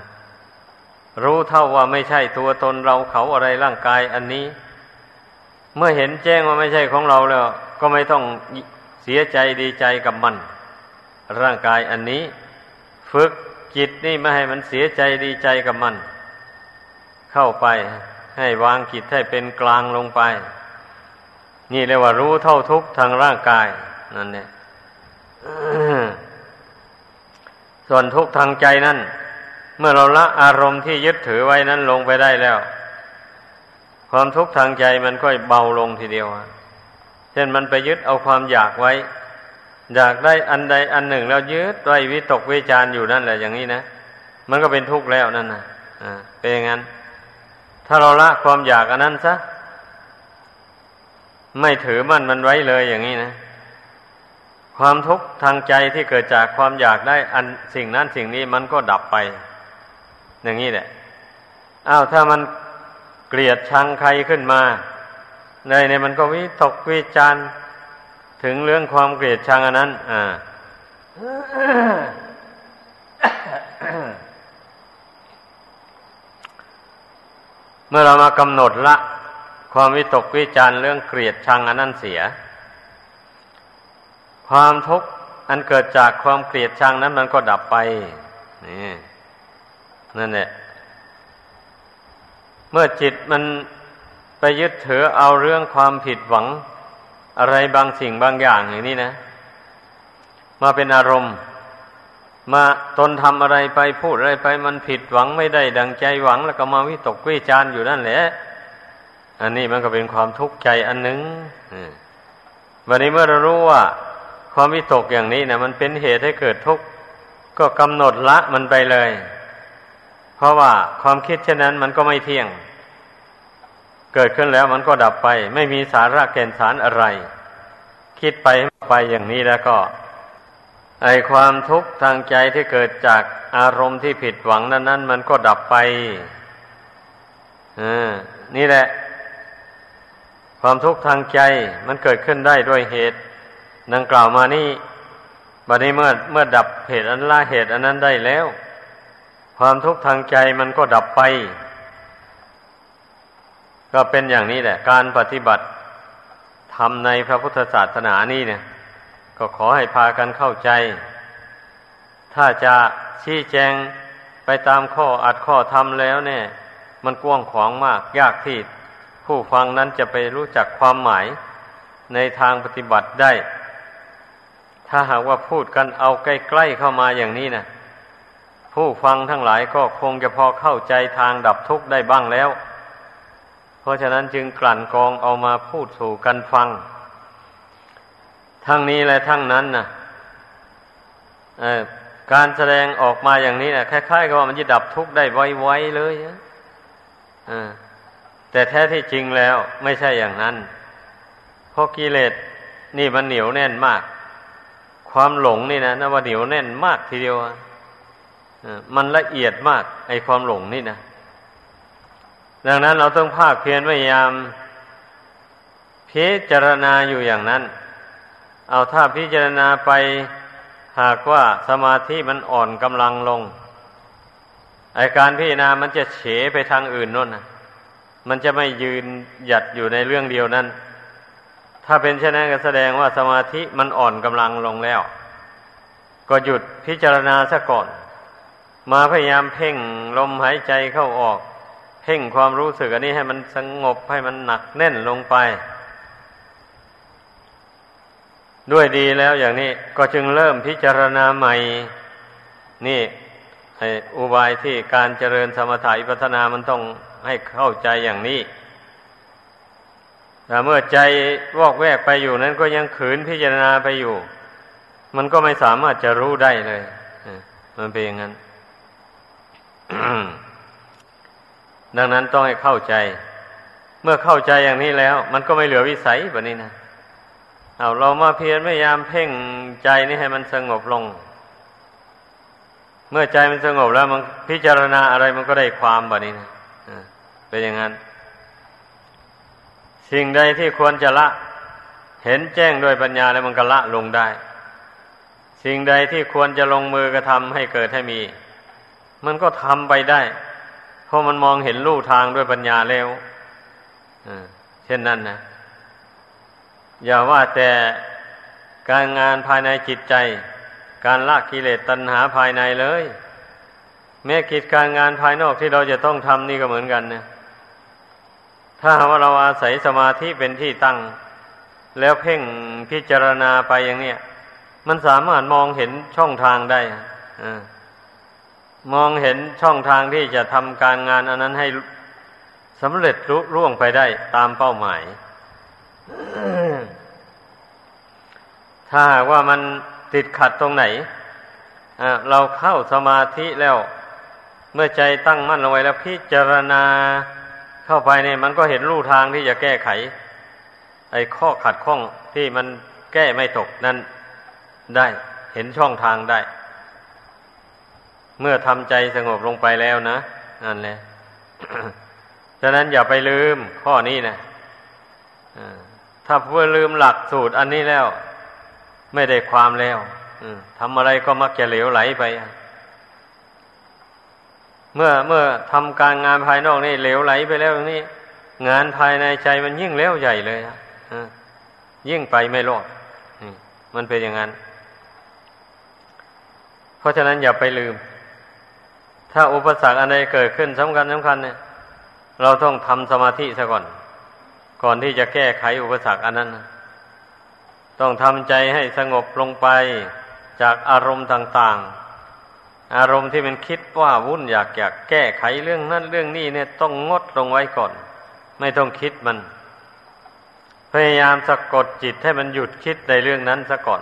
รู้เท่าว่าไม่ใช่ตัวตนเราเขาอะไรร่างกายอันนี้ เมื่อเห็นแจ้งว่าไม่ใช่ของเราแล้ว ก็ไม่ต้องเสียใจดีใจกับมัน ร่างกายอันนี้ ฝึกจิตนี่ไม่ให้มันเสียใจดีใจกับมัน เข้าไปให้วางจิตให้เป็นกลางลงไป นี่เรียกว่ารู้เท่าทุกทางร่างกายนั่นเนี่ยส่วนทุกทางใจนั่น เมื่อเราละอารมณ์ที่ยึดถือไว้นั้นลงไปได้แล้ว ความทุกข์ทางใจมันก็เบาลงทีเดียวเช่นมันไปยึดเอาความอยากไว้ อยากได้อันใดอันหนึ่งแล้วยึดไว้วิตกวิจารอยู่นั่นแหละอย่างนี้นะมันก็เป็นทุกข์แล้วนั่นนะอ่าเป็นอย่างนั้น ถ้าเราละความอยากอันนั้นซะ ไม่ถือมั่นมันไว้เลยอย่างนี้นะ ความทุกข์ทางใจที่เกิดจากความอยากได้อันสิ่งนั้นสิ่งนี้มันก็ดับไป อย่างนี้แหละอ้าวถ้ามันเกลียดชังใครขึ้นมาในเนี่ยมันก็วิตกวิจารถึงเรื่องความเกลียดชังอันนั้น อ่าเมื่อเรามากำหนดละ ความวิตกวิจารเรื่องเกลียดชังอันนั้นเสีย ความทุกข์อันเกิดจากความเกลียดชังนั้นมันก็ดับไปนี่นั่นแหละเมื่อจิตมันไปยึดถือเอาเรื่องความผิดหวัง อะไรบางสิ่งบางอย่างอย่างนี้นะ มาเป็นอารมณ์ มาตนทำอะไรไปพูดอะไรไปมันผิดหวังไม่ได้ดังใจหวัง แล้วก็มาวิตกวิจารอยู่นั่นแหละ อันนี้มันก็เป็นความทุกข์ใจอันหนึ่งวันนี้เมื่อเรารู้ว่า ความวิตกอย่างนี้นะมันเป็นเหตุให้เกิดทุกข์ก็กำหนดละมันไปเลย เพราะว่าความคิดเช่นนั้นมันก็ไม่เที่ยง เกิดขึ้นแล้วมันก็ดับไป ไม่มีสาระแก่นสารอะไร คิดไปไปอย่างนี้แล้วก็ ไอความทุกข์ทางใจที่เกิดจากอารมณ์ที่ผิดหวังนั้นนั้นมันก็ดับไปอนี่แหละ ความทุกข์ทางใจมันเกิดขึ้นได้ด้วยเหตุ ดังกล่าวมานี่บัดนี้เมื่อเมื่อดับเหตุอันละเหตุอันนั้นได้แล้ว ความทุกข์ทางใจมันก็ดับไป ก็เป็นอย่างนี้แหละ การปฏิบัติทำในพระพุทธศาสนานี่เนี่ย ก็ขอให้พากันเข้าใจ ถ้าจะชี้แจงไปตามข้ออัดข้อทำแล้วเนี่ย มันกว้างขวางมากยากที่ ผู้ฟังนั้นจะไปรู้จักความหมายในทางปฏิบัติได้ ถ้าหากว่าพูดกันเอาใกล้ๆเข้ามาอย่างนี้นะผู้ฟังทั้งหลายก็คงจะพอเข้าใจทางดับทุกข์ได้บ้างแล้ว เพราะฉะนั้นจึงกลั่นกรองเอามาพูดสู่กันฟัง ทั้งนี้และทั้งนั้นนะการแสดงออกมาอย่างนี้นะคล้ายๆกับว่ามันจะดับทุกข์ได้ไวๆเลยอะ แต่แท้ที่จริงแล้วไม่ใช่อย่างนั้น เพราะกิเลสนี่มันเหนียวแน่นมาก ความหลงนี่นะนว่าเหนียวแน่นมากทีเดียวมันละเอียดมาก ไอความหลงนี่นะดังนั้นเราต้องภาคเพียรพยายาม พิจารณาอยู่อย่างนั้น เอาถ้าพิจารณาไปหากว่าสมาธิมันอ่อนกำลังลงอาการพิจารณามันจะเฉไปทางอื่นนู่นนะ มันจะไม่ยืนหยัดอยู่ในเรื่องเดียวนั้น ถ้าเป็นเช่นนั้นก็แสดงว่าสมาธิมันอ่อนกำลังลงแล้ว ก็หยุดพิจารณาซะก่อน มาพยายามเพ่งลมหายใจเข้าออก เพ่งความรู้สึกอันนี้ให้มันสงบให้มันหนักแน่นลงไป ด้วยดีแล้วอย่างนี้ก็จึงเริ่มพิจารณาใหม่ นี่อุบายที่การเจริญสมถะอิปัฒนามันต้อง ให้เข้าใจอย่างนี้แต่เมื่อใจวอกแวกไปอยู่นั้นก็ยังขืนพิจารณาไปอยู่ มันก็ไม่สามารถจะรู้ได้เลยมันเป็นอย่างนั้นดังนั้นต้องให้เข้าใจ เมื่อเข้าใจอย่างนี้แล้ว มันก็ไม่เหลือวิสัยแบบนี้นะเอาเรามาเพียรพยายามเพ่งใจนี่ให้มันสงบลง เมื่อใจมันสงบแล้วมันพิจารณาอะไรมันก็ได้ความแบบนี้นะ เป็นอย่างนั้น สิ่งใดที่ควรจะละ เห็นแจ้งด้วยปัญญาแล้วมันก็ละลงได้ สิ่งใดที่ควรจะลงมือกระทำให้เกิดให้มี มันก็ทำไปได้ เพราะมันมองเห็นลู่ทางด้วยปัญญาแล้วเช่นนั้นนะอย่าว่าแต่การงานภายในจิตใจ การละกิเลสตัณหาภายในเลย แม้กิจการงานภายนอกที่เราจะต้องทำนี่ก็เหมือนกันนะ ถ้าว่าเราอาศัยสมาธิเป็นที่ตั้ง แล้วเพ่งพิจารณาไปอย่างเนี้ยมันสามารถมองเห็นช่องทางได้อมองเห็นช่องทางที่จะทำการงานอันนั้นให้สำเร็จรุร่วงไปได้ตามเป้าหมาย ถ้าว่ามันติดขัดตรงไหนเราเข้าสมาธิแล้ว เมื่อใจตั้งมั่นลงไว้แล้วพิจารณา เข้าไปเนี่ยมันก็เห็นรูทางที่จะแก้ไข ไอ้ข้อขัดข้องที่มันแก้ไม่ตกนั้นได้ เห็นช่องทางได้ เมื่อทำใจสงบลงไปแล้วนะนั่นแหละฉะนั้นอย่าไปลืมข้อนี้นะถ้าเพื่อลืมหลักสูตรอันนี้แล้ว ไม่ได้ความแล้วทำอะไรก็มักจะเหลวไหลไป เมื่อเมื่อทำการงานภายนอกนี่เหลวไหลไปแล้วนี่งานภายในใจมันยิ่งเล้วใหญ่เลยยิ่งไปไม่รอดมันเป็นอย่างนั้น เพราะฉะนั้นอย่าไปลืม ถ้าอุปสรรคอะไรเกิดขึ้นสำคัญสำคัญเนี่ย เราต้องทำสมาธิซะก่อน ก่อนที่จะแก้ไขอุปสรรคอันนั้น ต้องทำใจให้สงบลงไปจากอารมณ์ต่าง ๆ อารมณ์ที่มันคิดว่าวุ่นอยากอยากแก้ไขเรื่องนั้นเรื่องนี้เนี่ยต้องงดลงไว้ก่อน ไม่ต้องคิดมัน พยายามสะกดจิตให้มันหยุดคิดในเรื่องนั้นซะก่อน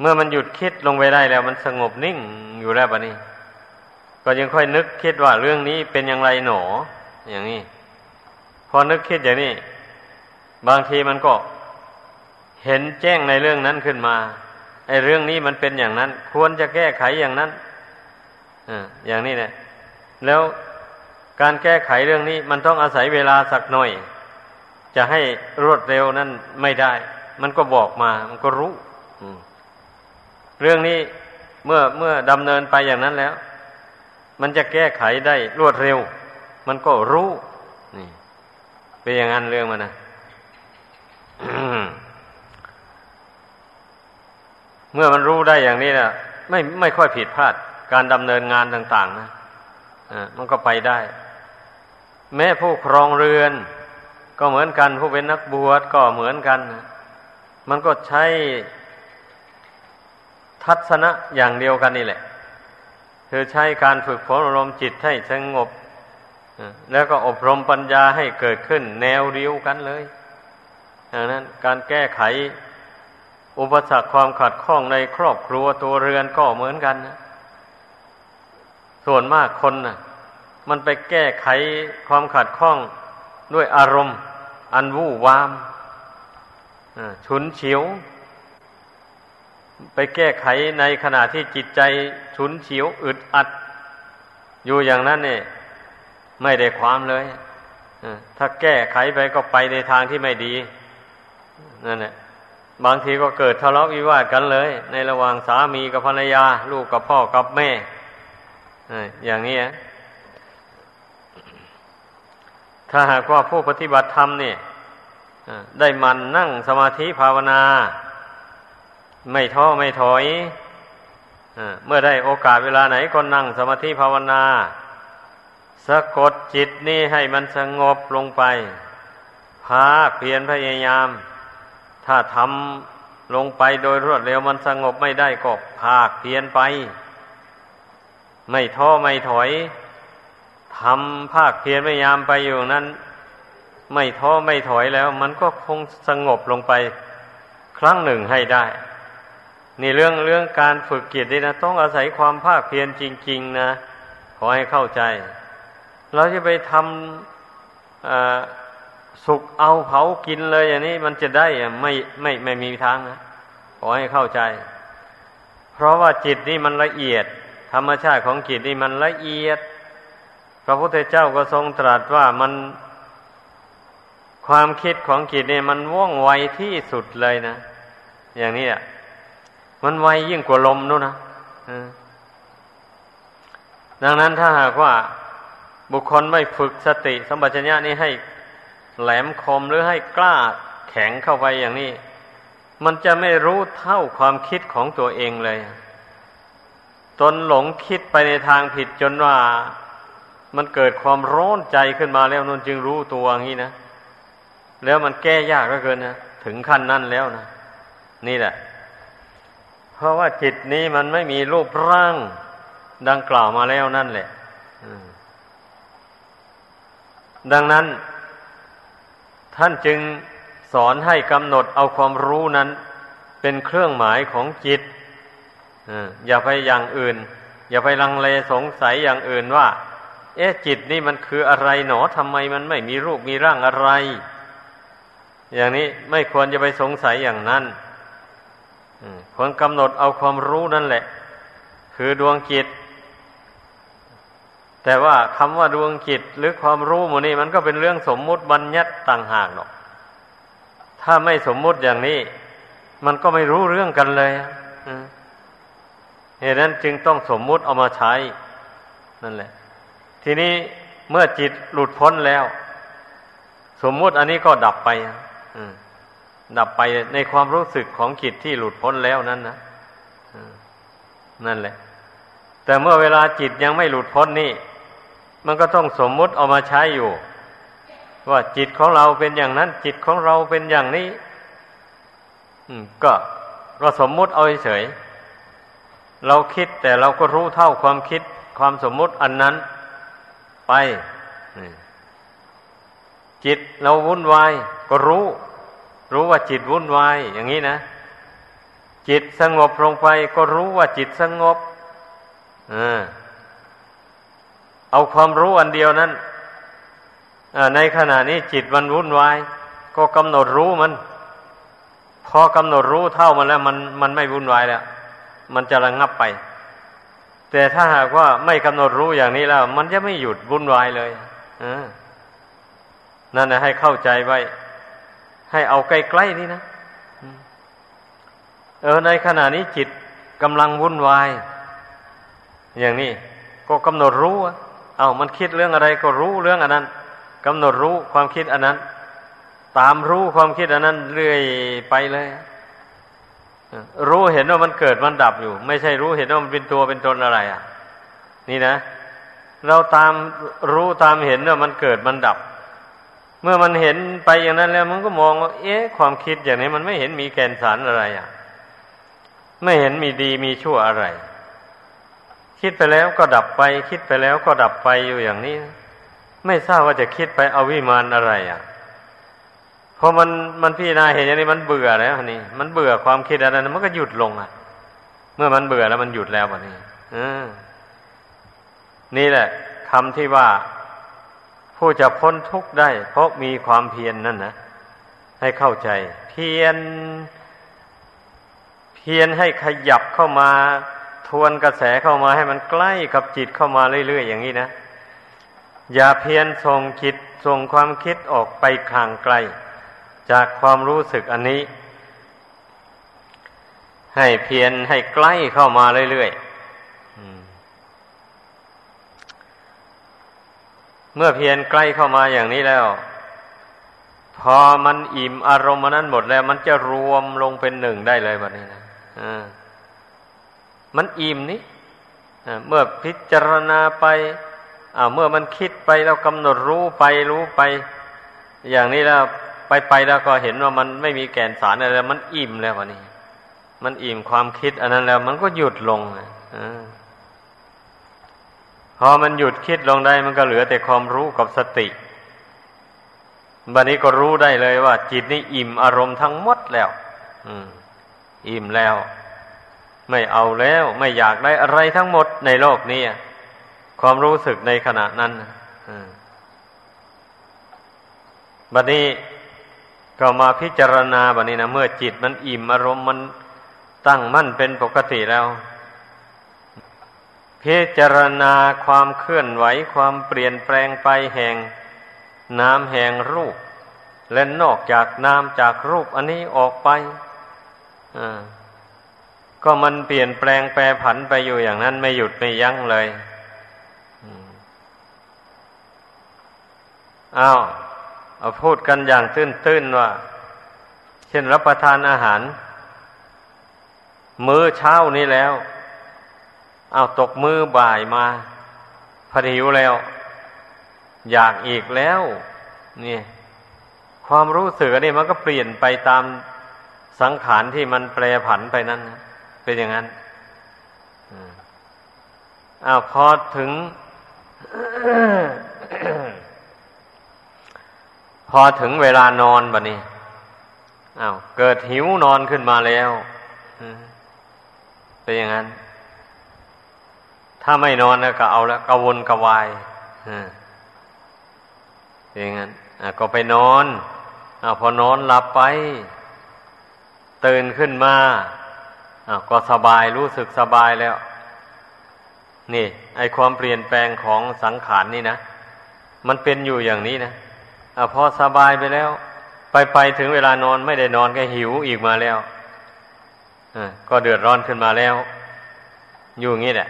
เมื่อมันหยุดคิดลงไปได้แล้ว มันสงบนิ่งอยู่แล้วบะนี้ก็ยังค่อยนึกคิดว่าเรื่องนี้เป็นอย่างไรหนอ อย่างนี้ พอนึกคิดอย่างนี้ บางทีมันก็เห็นแจ้งในเรื่องนั้นขึ้นมา ไอ้เรื่องนี้มันเป็นอย่างนั้น ควรจะแก้ไขอย่างนั้นออย่างนี้เนี่ยแล้วการแก้ไขเรื่องนี้ มันต้องอาศัยเวลาสักหน่อย จะให้รวดเร็วนั้นไม่ได้ มันก็บอกมา มันก็รู้เรื่องนี้เมื่อเมื่อดำเนินไปอย่างนั้นแล้ว มันจะแก้ไขได้รวดเร็ว มันก็รู้ นี่ เป็นอย่างนั้นเรื่องมันนะ เมื่อมันรู้ได้อย่างนี้นะไม่ไม่ค่อยผิดพลาดการดำเนินงานต่าง ๆ นะอ่ามันก็ไปได้ แม้ผู้ครองเรือน ก็เหมือนกันผู้เป็นนักบวชก็เหมือนกัน มันก็ใช้ทัศนะอย่างเดียวกันนี่แหละ คือใช้การฝึกฝนอารมณ์จิตให้สงบแล้วก็อบรมปัญญาให้เกิดขึ้น แนวเดียวกันเลยดังนั้นการแก้ไข อุปสรรคความขัดข้องในครอบครัวตัวเรือนก็เหมือนกันนะส่วนมากคนนะ่ะ มันไปแก้ไขความขัดข้องด้วยอารมณ์ อันวู่วามฉุนเฉียว ไปแก้ไขในขณะที่จิตใจฉุนเฉียวอึดอัด อยู่อย่างนั้นเนี่ยไม่ได้ความเลยถ้าแก้ไขไปก็ไปในทางที่ไม่ดีนั่นแหละ บางทีก็เกิดทะเลาะวิวาทกันเลย ในระหว่างสามีกับภรรยา ลูกกับพ่อกับแม่อย่างนี้ถ้าหากว่าผู้ปฏิบัติธรรมเนี่ยได้มันนั่งสมาธิภาวนา ไม่ท้อไม่ถอยเมื่อได้โอกาสเวลาไหนก็นั่งสมาธิภาวนา สะกดจิตนี่ให้มันสงบลงไปพาเพียรพยายาม ถ้าทำลงไปโดยรวดเร็วมันสงบไม่ได้ก็ภาคเพียนไป ไม่ท้อไม่ถอยทำภาคเพียนพยายามไปอยู่นั้น ไม่ท้อไม่ถอยแล้ว มันก็คงสงบลงไป ครั้งหนึ่งให้ได้ นี่เรื่องเรื่องการฝึกจิตนี่นะต้องอาศัยความภาคเพียรจริง ๆ นะ ขอให้เข้าใจ เราจะไปทำ สุกเอาเผากินเลยอย่างนี้มันจะได้ไม่ไม่ไม่มีทางนะขอให้เข้าใจ เพราะว่าจิตนี่มันละเอียด ธรรมชาติของจิตนี่มันละเอียด พระพุทธเจ้าก็ทรงตรัสว่ามัน ความคิดของจิตเนี่ยมันว่องไวที่สุดเลยนะอย่างนี้อะมันไวยิ่งกว่าลมนู่นนะดังนั้นถ้าหากว่าบุคคลไม่ฝึกสติสัมปชัญญะนี้ให้ แหลมคมหรือให้กล้าแข็งเข้าไปอย่างนี้ มันจะไม่รู้เท่าความคิดของตัวเองเลย ตนหลงคิดไปในทางผิดจนว่า มันเกิดความร้อนใจขึ้นมาแล้วนนจึงรู้ตัวอย่างนี้นะ แล้วมันแก้ยากเหลือเกินนะ ถึงขั้นนั้นแล้วนะ นี่แหละ เพราะว่าจิตนี้มันไม่มีรูปร่างดังกล่าวมาแล้วนั่นแหละดังนั้น ท่านจึงสอนให้กำหนดเอาความรู้นั้น เป็นเครื่องหมายของจิตอย่าไปอย่างอื่น อย่าไปลังเลสงสัยอย่างอื่นว่า เอ๊ะจิตนี่มันคืออะไรหนอทำไมมันไม่มีรูปมีร่างอะไร อย่างนี้ไม่ควรจะไปสงสัยอย่างนั้นควรกำหนดเอาความรู้นั่นแหละ คือดวงจิต แต่ว่าคำว่าดวงจิตหรือความรู้มูนี่มันก็เป็นเรื่องสมมุติบัญญัติต่างหากหรอก ถ้าไม่สมมุติอย่างนี้ มันก็ไม่รู้เรื่องกันเลยเหตุนั้นจึงต้องสมมุติเอามาใช้ นั่นแหละ ทีนี้เมื่อจิตหลุดพ้นแล้ว สมมุติอันนี้ก็ดับไปดับไปในความรู้สึกของจิตที่หลุดพ้นแล้วนั้นนะนั่นแหละ แต่เมื่อเวลาจิตยังไม่หลุดพ้นนี่ มันก็ต้องสมมุติเอามาใช้อยู่ ว่าจิตของเราเป็นอย่างนั้น จิตของเราเป็นอย่างนี้ก็ก็สมมุติเอาเฉยเราคิดแต่เราก็รู้เท่าความคิดความสมมุติอันนั้นไปจิตเราวุ่นวาย ก็รู้ รู้ว่าจิตวุ่นวายอย่างนี้นะ จิตสงบลงไป ก็รู้ว่าจิตสงบ เอาความรู้อันเดียวนั้นในขณะนี้จิตมันวุ่นวาย ก็กำหนดรู้มัน พอกำหนดรู้เท่ามันแล้ว มันมันไม่วุ่นวายแล้ว มันจะระงงับไป แต่ถ้าหากว่าไม่กำหนดรู้อย่างนี้แล้ว มันจะไม่หยุดวุ่นวายเลยนั่นนะให้เข้าใจไว้ ให้เอาใกล้ๆนี่นะเออในขณะนี้จิตกำลังวุ่นวาย อย่างนี้ก็กำหนดรู้ เอามันคิดเรื่องอะไรก็รู้เรื่องอันนั้นกำหนดรู้ความคิดอันนั้น ตามรู้ความคิดอันนั้นเรื่อยไปเลยรู้เห็นว่ามันเกิดมันดับอยู่ ไม่ใช่รู้เห็นว่ามันเป็นตัวเป็นตนอะไร อะ นี่นะ เราตามรู้ตามเห็นว่ามันเกิดมันดับ เมื่อมันเห็นไปอย่างนั้นแล้วมันก็มองว่าเอ๊ะ ความคิดอย่างนี้มันไม่เห็นมีแกนสารอะไรอะ ไม่เห็นมีดีมีชั่วอะไร คิดไปแล้วก็ดับไป คิดไปแล้วก็ดับไปอยู่อย่างนี้ ไม่ทราบว่าจะคิดไปเอาวิมานอะไรอะพอมันมันพี่นาเห็นอย่างนี้มันเบื่อแล้วนี่มันเบื่อความคิดอะไรนั้นมันก็หยุดลงอะ เมื่อมันเบื่อแล้วมันหยุดแล้ววันนี้นี่แหละคำที่ว่าผู้จะพ้นทุกข์ได้ เพราะมีความเพียรนนั่นนะให้เข้าใจ เพียรเพียรให้ขยับเข้ามา ทวนกระแสเข้ามาให้มันใกล้กับจิตเข้ามาเรื่อยๆอย่างนี้นะ อย่าเพียรส่งจิตส่งความคิดออกไปข่างไกล จากความรู้สึกอันนี้ ให้เพียรให้ใกล้เข้ามาเรื่อยๆเมื่อเพียรใกล้เข้ามาอย่างนี้แล้ว พอมันอิ่มอารมณ์นั้นหมดแล้ว มันจะรวมลงเป็นหนึ่งได้เลยแบบนี้นะอ่า มันอิ่มนี้เมื่อพิจารณาไปเมื่อมันคิดไปแล้วกำหนดรู้ไปรู้ไป อย่างนี้แล้วไปไปแล้วก็เห็นว่ามันไม่มีแก่นสารอะไรมันอิ่มแล้ววะนี่มันอิ่มความคิดอันนั้นแล้ว มันก็หยุดลงอพอมันหยุดคิดลงได้มันก็เหลือแต่ความรู้กับสติบัดนี้ก็รู้ได้เลยว่า จิตนี่อิ่มอารมณ์ทั้งหมดแล้ว อืม อิ่มแล้ว ไม่เอาแล้วไม่อยากได้อะไรทั้งหมดในโลกนี้ความรู้สึกในขณะนั้นบัดนี้ก็มาพิจารณาแบบนี้นะเมื่อจิตมันอิ่มอารมณ์มันตั้งมั่นเป็นปกติแล้ว พิจารณาความเคลื่อนไหวความเปลี่ยนแปลงไปแห่งน้ำแห่งรูป และนอกจากน้ำจากรูปอันนี้ออกไป ก็มันเปลี่ยนแปลงแปรผันไปอยู่อย่างนั้นไม่หยุดไม่ยั้งเลยอ้าวเอาพูดกันอย่างตื้นๆว่า เช่นรับประทานอาหาร มื้อเช้านี้แล้ว เอาตกมื้อบ่ายมาพอหิวแล้ว อยากอีกแล้ว นี่ ความรู้สึกนี่มันก็เปลี่ยนไปตามสังขารที่มันแปรผันไปนั้นนะ เป็นอย่างนั้นอ้าวพอถึง พอถึงเวลานอนบะนี้อ้าวเกิดหิวนอนขึ้นมาแล้วเป็นอย่างนั้น ถ้าไม่นอนก็เอาแล้วกวนกวายอย่างนั้นก็ไปนอนอพอนอนหลับไป ตื่นขึ้นมา ก็สบายรู้สึกสบายแล้ว นี่ ไอความเปลี่ยนแปลงของสังขารนนี่นะมันเป็นอยู่อย่างนี้นะอพอสบายไปแล้ว ไปไปถึงเวลานอนไม่ได้นอนก็หิวอีกมาแล้วก็เดือดร้อนขึ้นมาแล้ว อยู่งี้แหละ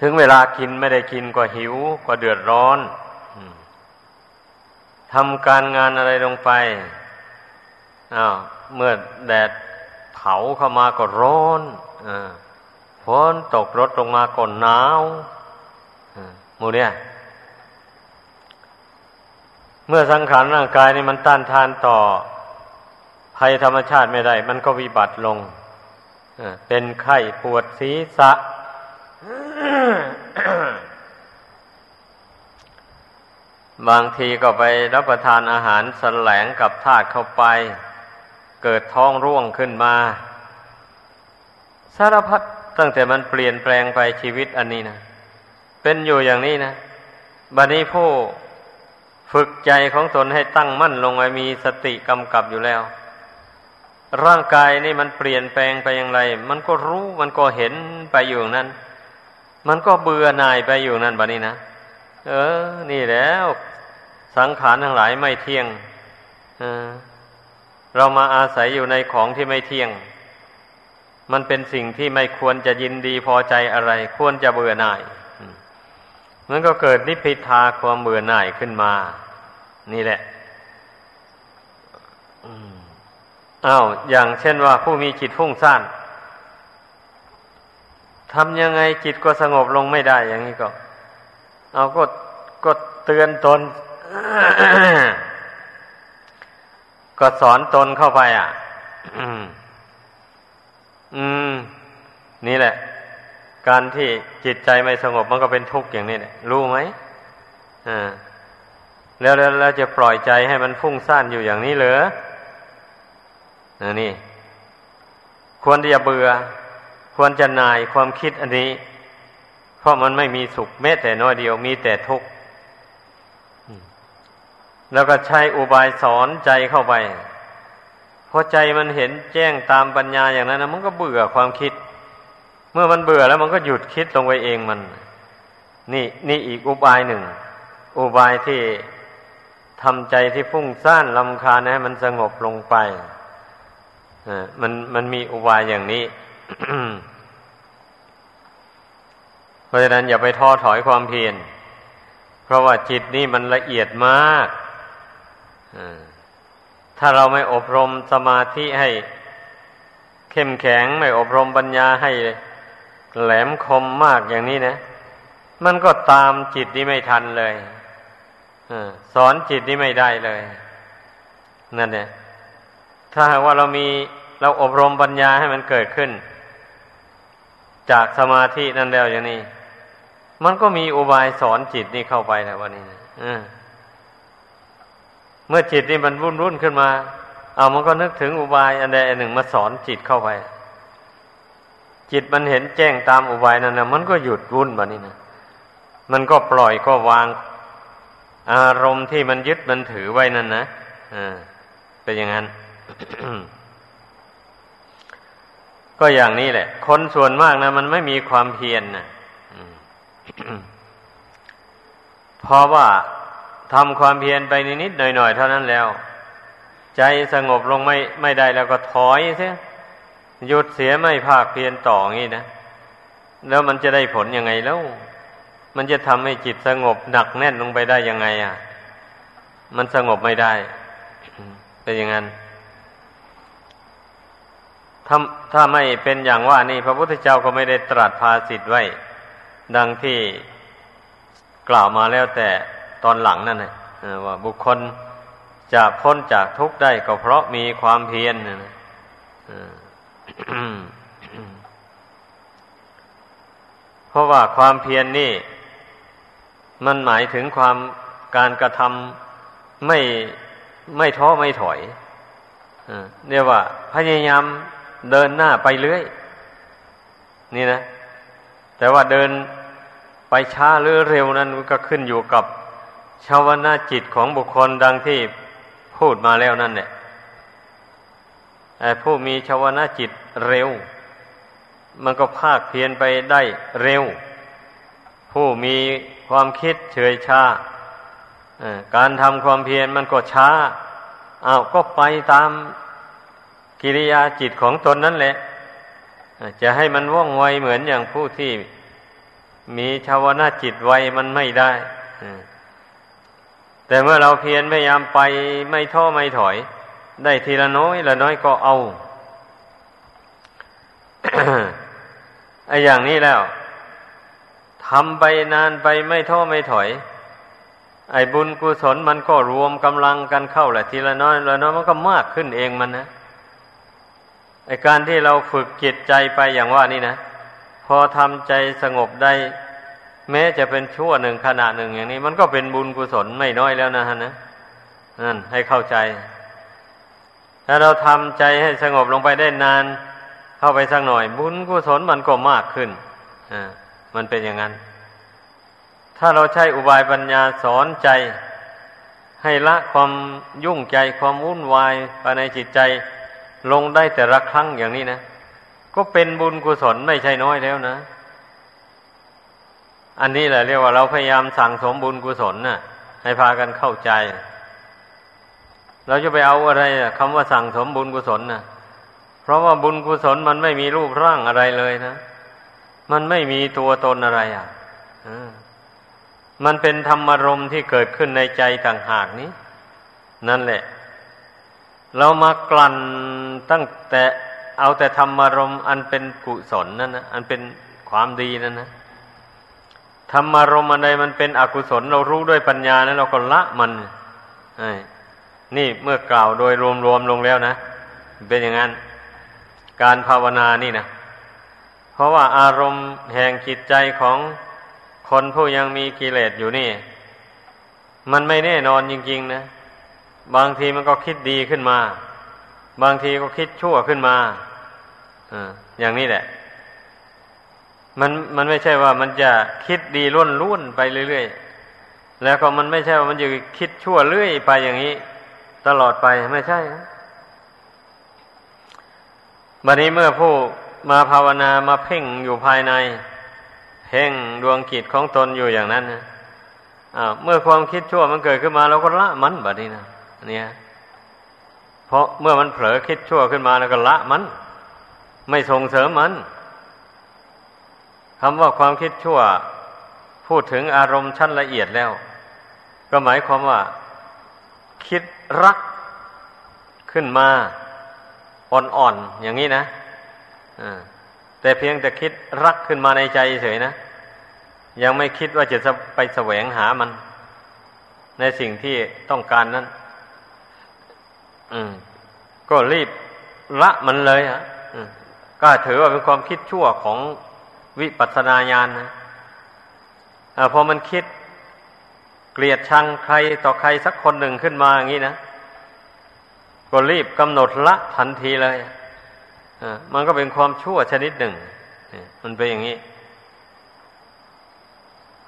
ถึงเวลากินไม่ได้กินก็หิวก็เดือดร้อนทำการงานอะไรลงไป อ้าวเมื่อแดดเผาเข้ามาก็ร้อนอฝนตกรถลงมาก็หนาวมูเนี่ยเมื่อสังขารร่างกายนี่มันต้านทานต่อภัยธรรมชาติไม่ได้ มันก็วิบัติลงเป็นไข้ปวดศีรษะ บางทีก็ไปรับประทานอาหารสแสลงกับธาตุเข้าไป เกิดท้องร่วงขึ้นมา สารพัดตั้งแต่มันเปลี่ยนแปลงไปชีวิตอันนี้นะเป็นอยู่อย่างนี้นะบัดนี้ผู้ฝึกใจของตนให้ตั้งมั่นลงไว้มีสติกำกับอยู่แล้ว ร่างกายนี่มันเปลี่ยนแปลงไปอย่างไร มันก็รู้มันก็เห็นไปอยู่นั้น มันก็เบื่อหน่ายไปอยู่นั้นบัดนี้นะเออ นี่แล้ว สังขารทั้งหลายไม่เที่ยง เเรามาอาศัยอยู่ในของที่ไม่เที่ยง มันเป็นสิ่งที่ไม่ควรจะยินดีพอใจอะไร ควรจะเบื่อหน่ายมันก็เกิดนิพพิทาความเบื่อหน่ายขึ้นมา นี่แหละอ้าวอย่างเช่นว่าผู้มีจิตฟุ้งซ่านทำยังไงจิตก็สงบลงไม่ได้อย่างนี้ก็ เอาก็ก็เตือนตน ก็สอนตนเข้าไป อะอืม นี่แหละ การที่จิตใจไม่สงบมันก็เป็นทุกข์อย่างนี้แหละรู้ไหมอ่าแล้วแล้วจะปล่อยใจให้มันฟุ้งซ่านอยู่อย่างนี้เหรอนี่ ควรที่จะเบื่อ ควรจะนายความคิดอันนี้ เพราะมันไม่มีสุขแม้แต่น้อยเดียวมีแต่ทุกข์ แล้วก็ใช้อุบายสอนใจเข้าไปพอใจมันเห็นแจ้งตามปัญญาอย่างนั้นนะมันก็เบื่อความคิด เมื่อมันเบื่อแล้วมันก็หยุดคิดลงไปเองมัน นี่นี่อีกอุบายหนึ่ง อุบายที่ทำใจที่ฟุ้งซ่านลำคาญให้มันสงบลงไปอ่ามันมันมีอุบายอย่างนี้ เพราะฉะนั้นอย่าไปท้อถอยความเพียร เพราะว่าจิตนี่มันละเอียดมาก ถ้าเราไม่อบรมสมาธิให้ เข้มแข็งไม่อบรมปัญญาให้แหลมคมมากอย่างนี้นะ มันก็ตามจิตนี้ไม่ทันเลยสอนจิตนี้ไม่ได้เลย นั่นเนี่ย ถ้าหากว่าเรามีเราอบรมปัญญาให้มันเกิดขึ้น จากสมาธินั่นแล้วอย่างนี้ มันก็มีอุบายสอนจิตนี่เข้าไปแล้ววันนี้นะ เมื่อจิตนี่มันวุ่นวุ่นขึ้นมา เอามันก็นึกถึงอุบายอันใดอันหนึ่งมาสอนจิตเข้าไป จิตมันเห็นแจ้งตามอุบายนั้นนะมันก็หยุดวุ่นแบบนี้นะมันก็ปล่อยก็วาง อารมณ์ที่มันยึดมันถือไว้นั่นนะอ่าเป็นอย่างนั้นก็อย่างนี้แหละ คนส่วนมากนะมันไม่มีความเพียรนนะเพราะว่า ทำความเพียรไปนิดๆหน่อยๆเท่านั้นแล้ว ใจสงบลงไม่ไม่ได้แล้วก็ถอยเสียหยุดเสียไม่ภาคเพียรต่องี้นะ แล้วมันจะได้ผลยังไงแล้ว มันจะทำให้จิตสงบหนักแน่นลงไปได้ยังไง อะ มันสงบไม่ได้เป็นอย่างนั้นถ้าถ้าไม่เป็นอย่างว่านี่ พระพุทธเจ้าก็ไม่ได้ตรัสภาสิทธ์ไว้ ดังที่กล่าวมาแล้วแต่ ตอนหลังนั่นแหละว่าบุคคลจะพ้นจากทุกข์ได้ก็เพราะมีความเพียรนะเพราะว่าความเพียรนนี่ มันหมายถึงความการกระทำไม่ไม่ท้อไม่ถอยเรียกว่า พยายามเดินหน้าไปเรื่อย นี่นะ แต่ว่าเดินไปช้าหรือเร็วนั้นก็ขึ้นอยู่กับ ชาวนาจิตของบุคคลดังที่พูดมาแล้วนั่นเนี่ยผู้มีชาวนาจิตเร็ว มันก็ภาคเพียนไปได้เร็ว ผู้มีความคิดเฉยชาการทำความเพียรมันก็ช้าอา้าวก็ไปตามกิริยาจิตของตนนั่นแหละ จะให้มันว่องไวเหมือนอย่างผู้ที่มีชาวนาจิตไวมันไม่ได้ แต่เมื่อเราเพียรพยายามไปไม่ท้อไม่ถอย ได้ทีละน้อยละน้อยก็เอาไอ้อย่างนี้แล้วทำไปนานไปไม่ท้อไม่ถอย ไอ้บุญกุศลมันก็รวมกำลังกันเข้าแหละทีละน้อยละน้อยมันก็มากขึ้นเองมันนะไอ้การที่เราฝึกจิตใจไปอย่างว่านี่นะ พอทำใจสงบได้ แม้จะเป็นชั่วหนึ่งขณะหนึ่งอย่างนี้ มันก็เป็นบุญกุศลไม่น้อยแล้วนะฮะนะนั่นให้เข้าใจ ถ้าเราทำใจให้สงบลงไปได้นาน เข้าไปสักหน่อย บุญกุศลมันก็มากขึ้นอ่ามันเป็นอย่างนั้น ถ้าเราใช้อุบายปัญญาสอนใจ ให้ละความยุ่งใจความวุ่นวายภายในจิตใจ ลงได้แต่ละครั้งอย่างนี้นะ ก็เป็นบุญกุศลไม่ใช่น้อยแล้วนะ อันนี้แหละเรียกว่าเราพยายามสั่งสมบุญกุศลนะ่ะ ให้พากันเข้าใจ เราจะไปเอาอะไรคำว่าสั่งสมบุญกุศลนะเพราะว่าบุญกุศลมันไม่มีรูปร่างอะไรเลยนะ มันไม่มีตัวตนอะไรอะมันเป็นธรรมารมที่เกิดขึ้นในใจต่างหากนี้ นั่นแหละ เรามากลั่นตั้งแต่เอาแต่ธรรมารมอันเป็นกุศลนั่นนะอันเป็นความดีนั่นนะ ธรรมารมอันใดมันเป็นอกุศล เรารู้ด้วยปัญญานะเราก็ละมันนี่เมื่อกล่าวโดยรวมๆลงแล้วนะเป็นอย่างนั้น การภาวนานี่นะเพราะว่าอารมณ์แห่งจิตใจของคนผู้ยังมีกิเลสอยู่นี่ มันไม่แน่นอนจริงๆนะบางทีมันก็คิดดีขึ้นมา บางทีก็คิดชั่วขึ้นมาออย่างนี้แหละ มันมันไม่ใช่ว่ามันจะคิดดีล้วนล้วนไปเรื่อยๆ แล้วก็มันไม่ใช่ว่ามันจะคิดชั่วเรื่อยไปอย่างนี้ ตลอดไปไม่ใช่บัดนี้เมื่อผู้มาภาวนามาเพ่งอยู่ภายใน เพ่งดวงกิจของตนอยู่อย่างนั้นนะเมื่อความคิดชั่วมันเกิดขึ้นมาเราก็ละมันแบบนี้นะเนี่ยเพราะเมื่อมันเผลอคิดชั่วขึ้นมาแล้วก็ละมัน ไม่ส่งเสริมมัน คำว่าความคิดชั่ว พูดถึงอารมณ์ชั้นละเอียดแล้ว ก็หมายความว่า คิดรักขึ้นมาอ่อนๆอย่างนี้นะแต่เพียงแต่คิดรักขึ้นมาในใจเฉยนะยังไม่คิดว่าจะไปแสวงหามัน ในสิ่งที่ต้องการนั้นก็รีบละมันเลยฮะก็ถือว่าเป็นความคิดชั่วของ วิปัสสนาญาณนะพอมันคิดเกลียดชังใครต่อใครสักคนหนึ่งขึ้นมาอย่างนี้นะก็รีบกำหนดละทันทีเลยมันก็เป็นความชั่วชนิดหนึ่งมันเป็นอย่างนี้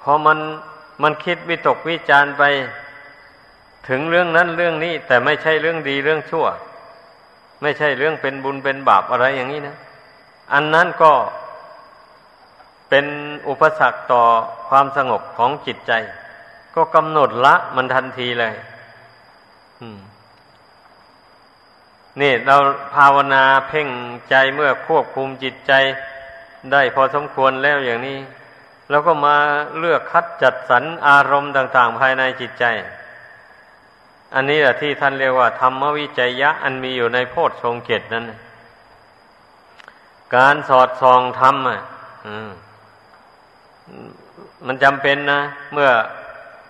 พอมันมันคิดวิตกวิจารไปถึงเรื่องนั้นเรื่องนี้ แต่ไม่ใช่เรื่องดีเรื่องชั่ว ไม่ใช่เรื่องเป็นบุญเป็นบาปอะไรอย่างนี้นะ อันนั้นก็ เป็นอุปสรรคต่อความสงบของจิตใจ ก็กำหนดละมันทันทีเลยนี่เราภาวนาเพ่งใจเมื่อควบคุมจิตใจ ได้พอสมควรแล้วอย่างนี้เราก็มาเลือกคัดจัดสรรอารมณ์ต่าง ๆ ภายในจิตใจ อันนี้แหละที่ท่านเรียกว่า ธรรมวิจัยยะ อันมีอยู่ในโพชฌงเกตนั้น การสอดส่องธรรมอะมั มันจำเป็นนะ เมื่อ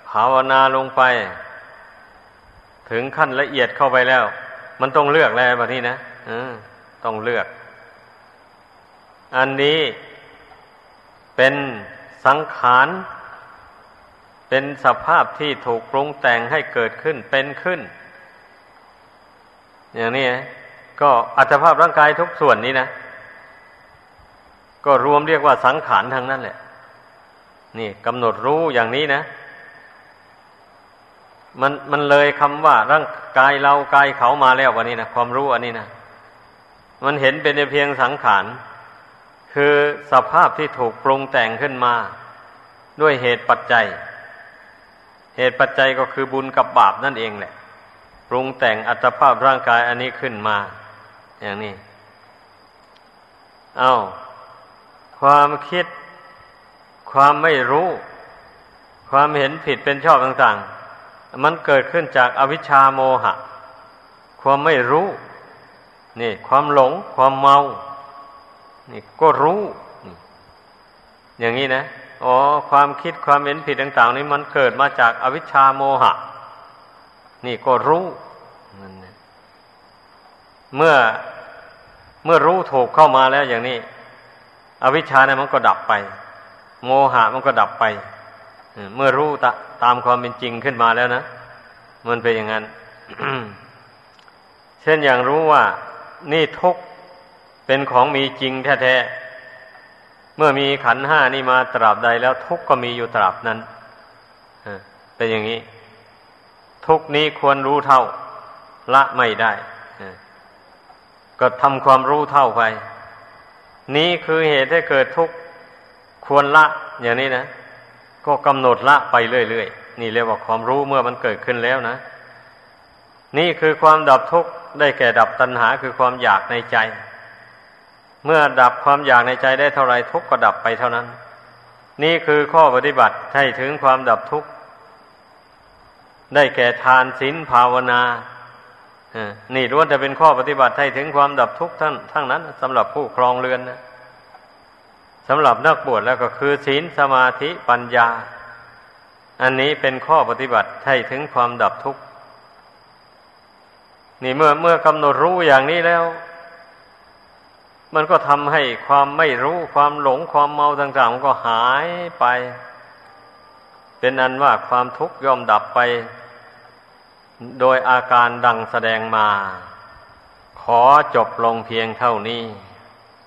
ภาวนาลงไป ถึงขั้นละเอียดเข้าไปแล้ว มันต้องเลือกแล้วแบบนี้นะต้องเลือก อันนี้เป็นสังขารเป็นสภาพที่ถูกปรุงแต่งให้เกิดขึ้นเป็นขึ้น อย่างนี้ก็อัตภาพร่างกายทุกส่วนนี้นะ ก็รวมเรียกว่าสังขารทางนั้นแหละ นี่กำหนดรู้อย่างนี้นะ มันมันเลยคำว่าร่างกายเรากายเขามาแล้ววันนี้นะความรู้อันนี้นะมันเห็นเป็นเพียงสังขารคือสภาพที่ถูกปรุงแต่งขึ้นมา ด้วยเหตุปัจจัย เหตุปัจจัยก็คือบุญกับบาปนั่นเองแหละ ปรุงแต่งอัตภาพร่างกายอันนี้ขึ้นมา อย่างนี้ เอา้า ความคิด ความไม่รู้ ความเห็นผิดเป็นชอบต่างๆ มันเกิดขึ้นจากอวิชชาโมหะ ความไม่รู้ นี่ ความหลง ความเมา นี่ก็รู้ อย่างนี้นะอ๋อความคิดความเห็นผิดต่าง ๆ นี้มันเกิดมาจากอวิชชาโมหะ นี่ก็รู้เมื่อเมื่อรู้ถูกเข้ามาแล้วอย่างนี้ อวิชชาเนี่ยมันก็ดับไป โมหะมันก็ดับไปเมื่อรู้ตตามความเป็นจริงขึ้นมาแล้วนะ มันเป็นอย่างนั้น เช่นอย่างรู้ว่า นี่ทุกเป็นของมีจริงแท้ๆ เมื่อมีขันห้านี่มาตราบใดแล้วทุกก็มีอยู่ตราบนั้นเป็นอย่างนี้ ทุกนี้ควรรู้เท่า ละไม่ได้ก็ทำความรู้เท่าไป นี้คือเหตุให้เกิดทุกข์ ควรละอย่างนี้นะ ก็กำหนดละไปเรื่อยๆ นี่เรียกว่าความรู้เมื่อมันเกิดขึ้นแล้วนะ นี่คือความดับทุกข์ได้แก่ดับตัณหาคือความอยากในใจ เมื่อดับความอยากในใจได้เท่าไรทุกข์ก็ดับไปเท่านั้น นี่คือข้อปฏิบัติให้ถึงความดับทุกข์ได้แก่ทานศีลภาวนานี่ล้วนจะเป็นข้อปฏิบัติให้ถึงความดับทุกข์ทั้งทั้งนั้นสำหรับผู้ครองเรือนนะ สำหรับนักบวชแล้วก็คือศีลสมาธิปัญญา อันนี้เป็นข้อปฏิบัติให้ถึงความดับทุกข์ นี่เมื่อเมื่อกำหนดรู้อย่างนี้แล้ว มันก็ทำให้ความไม่รู้ความหลงความเมาต่างๆมันก็หายไป เป็นอันว่าความทุกข์ย่อมดับไป โดยอาการดังแสดงมา ขอจบลงเพียงเท่านี้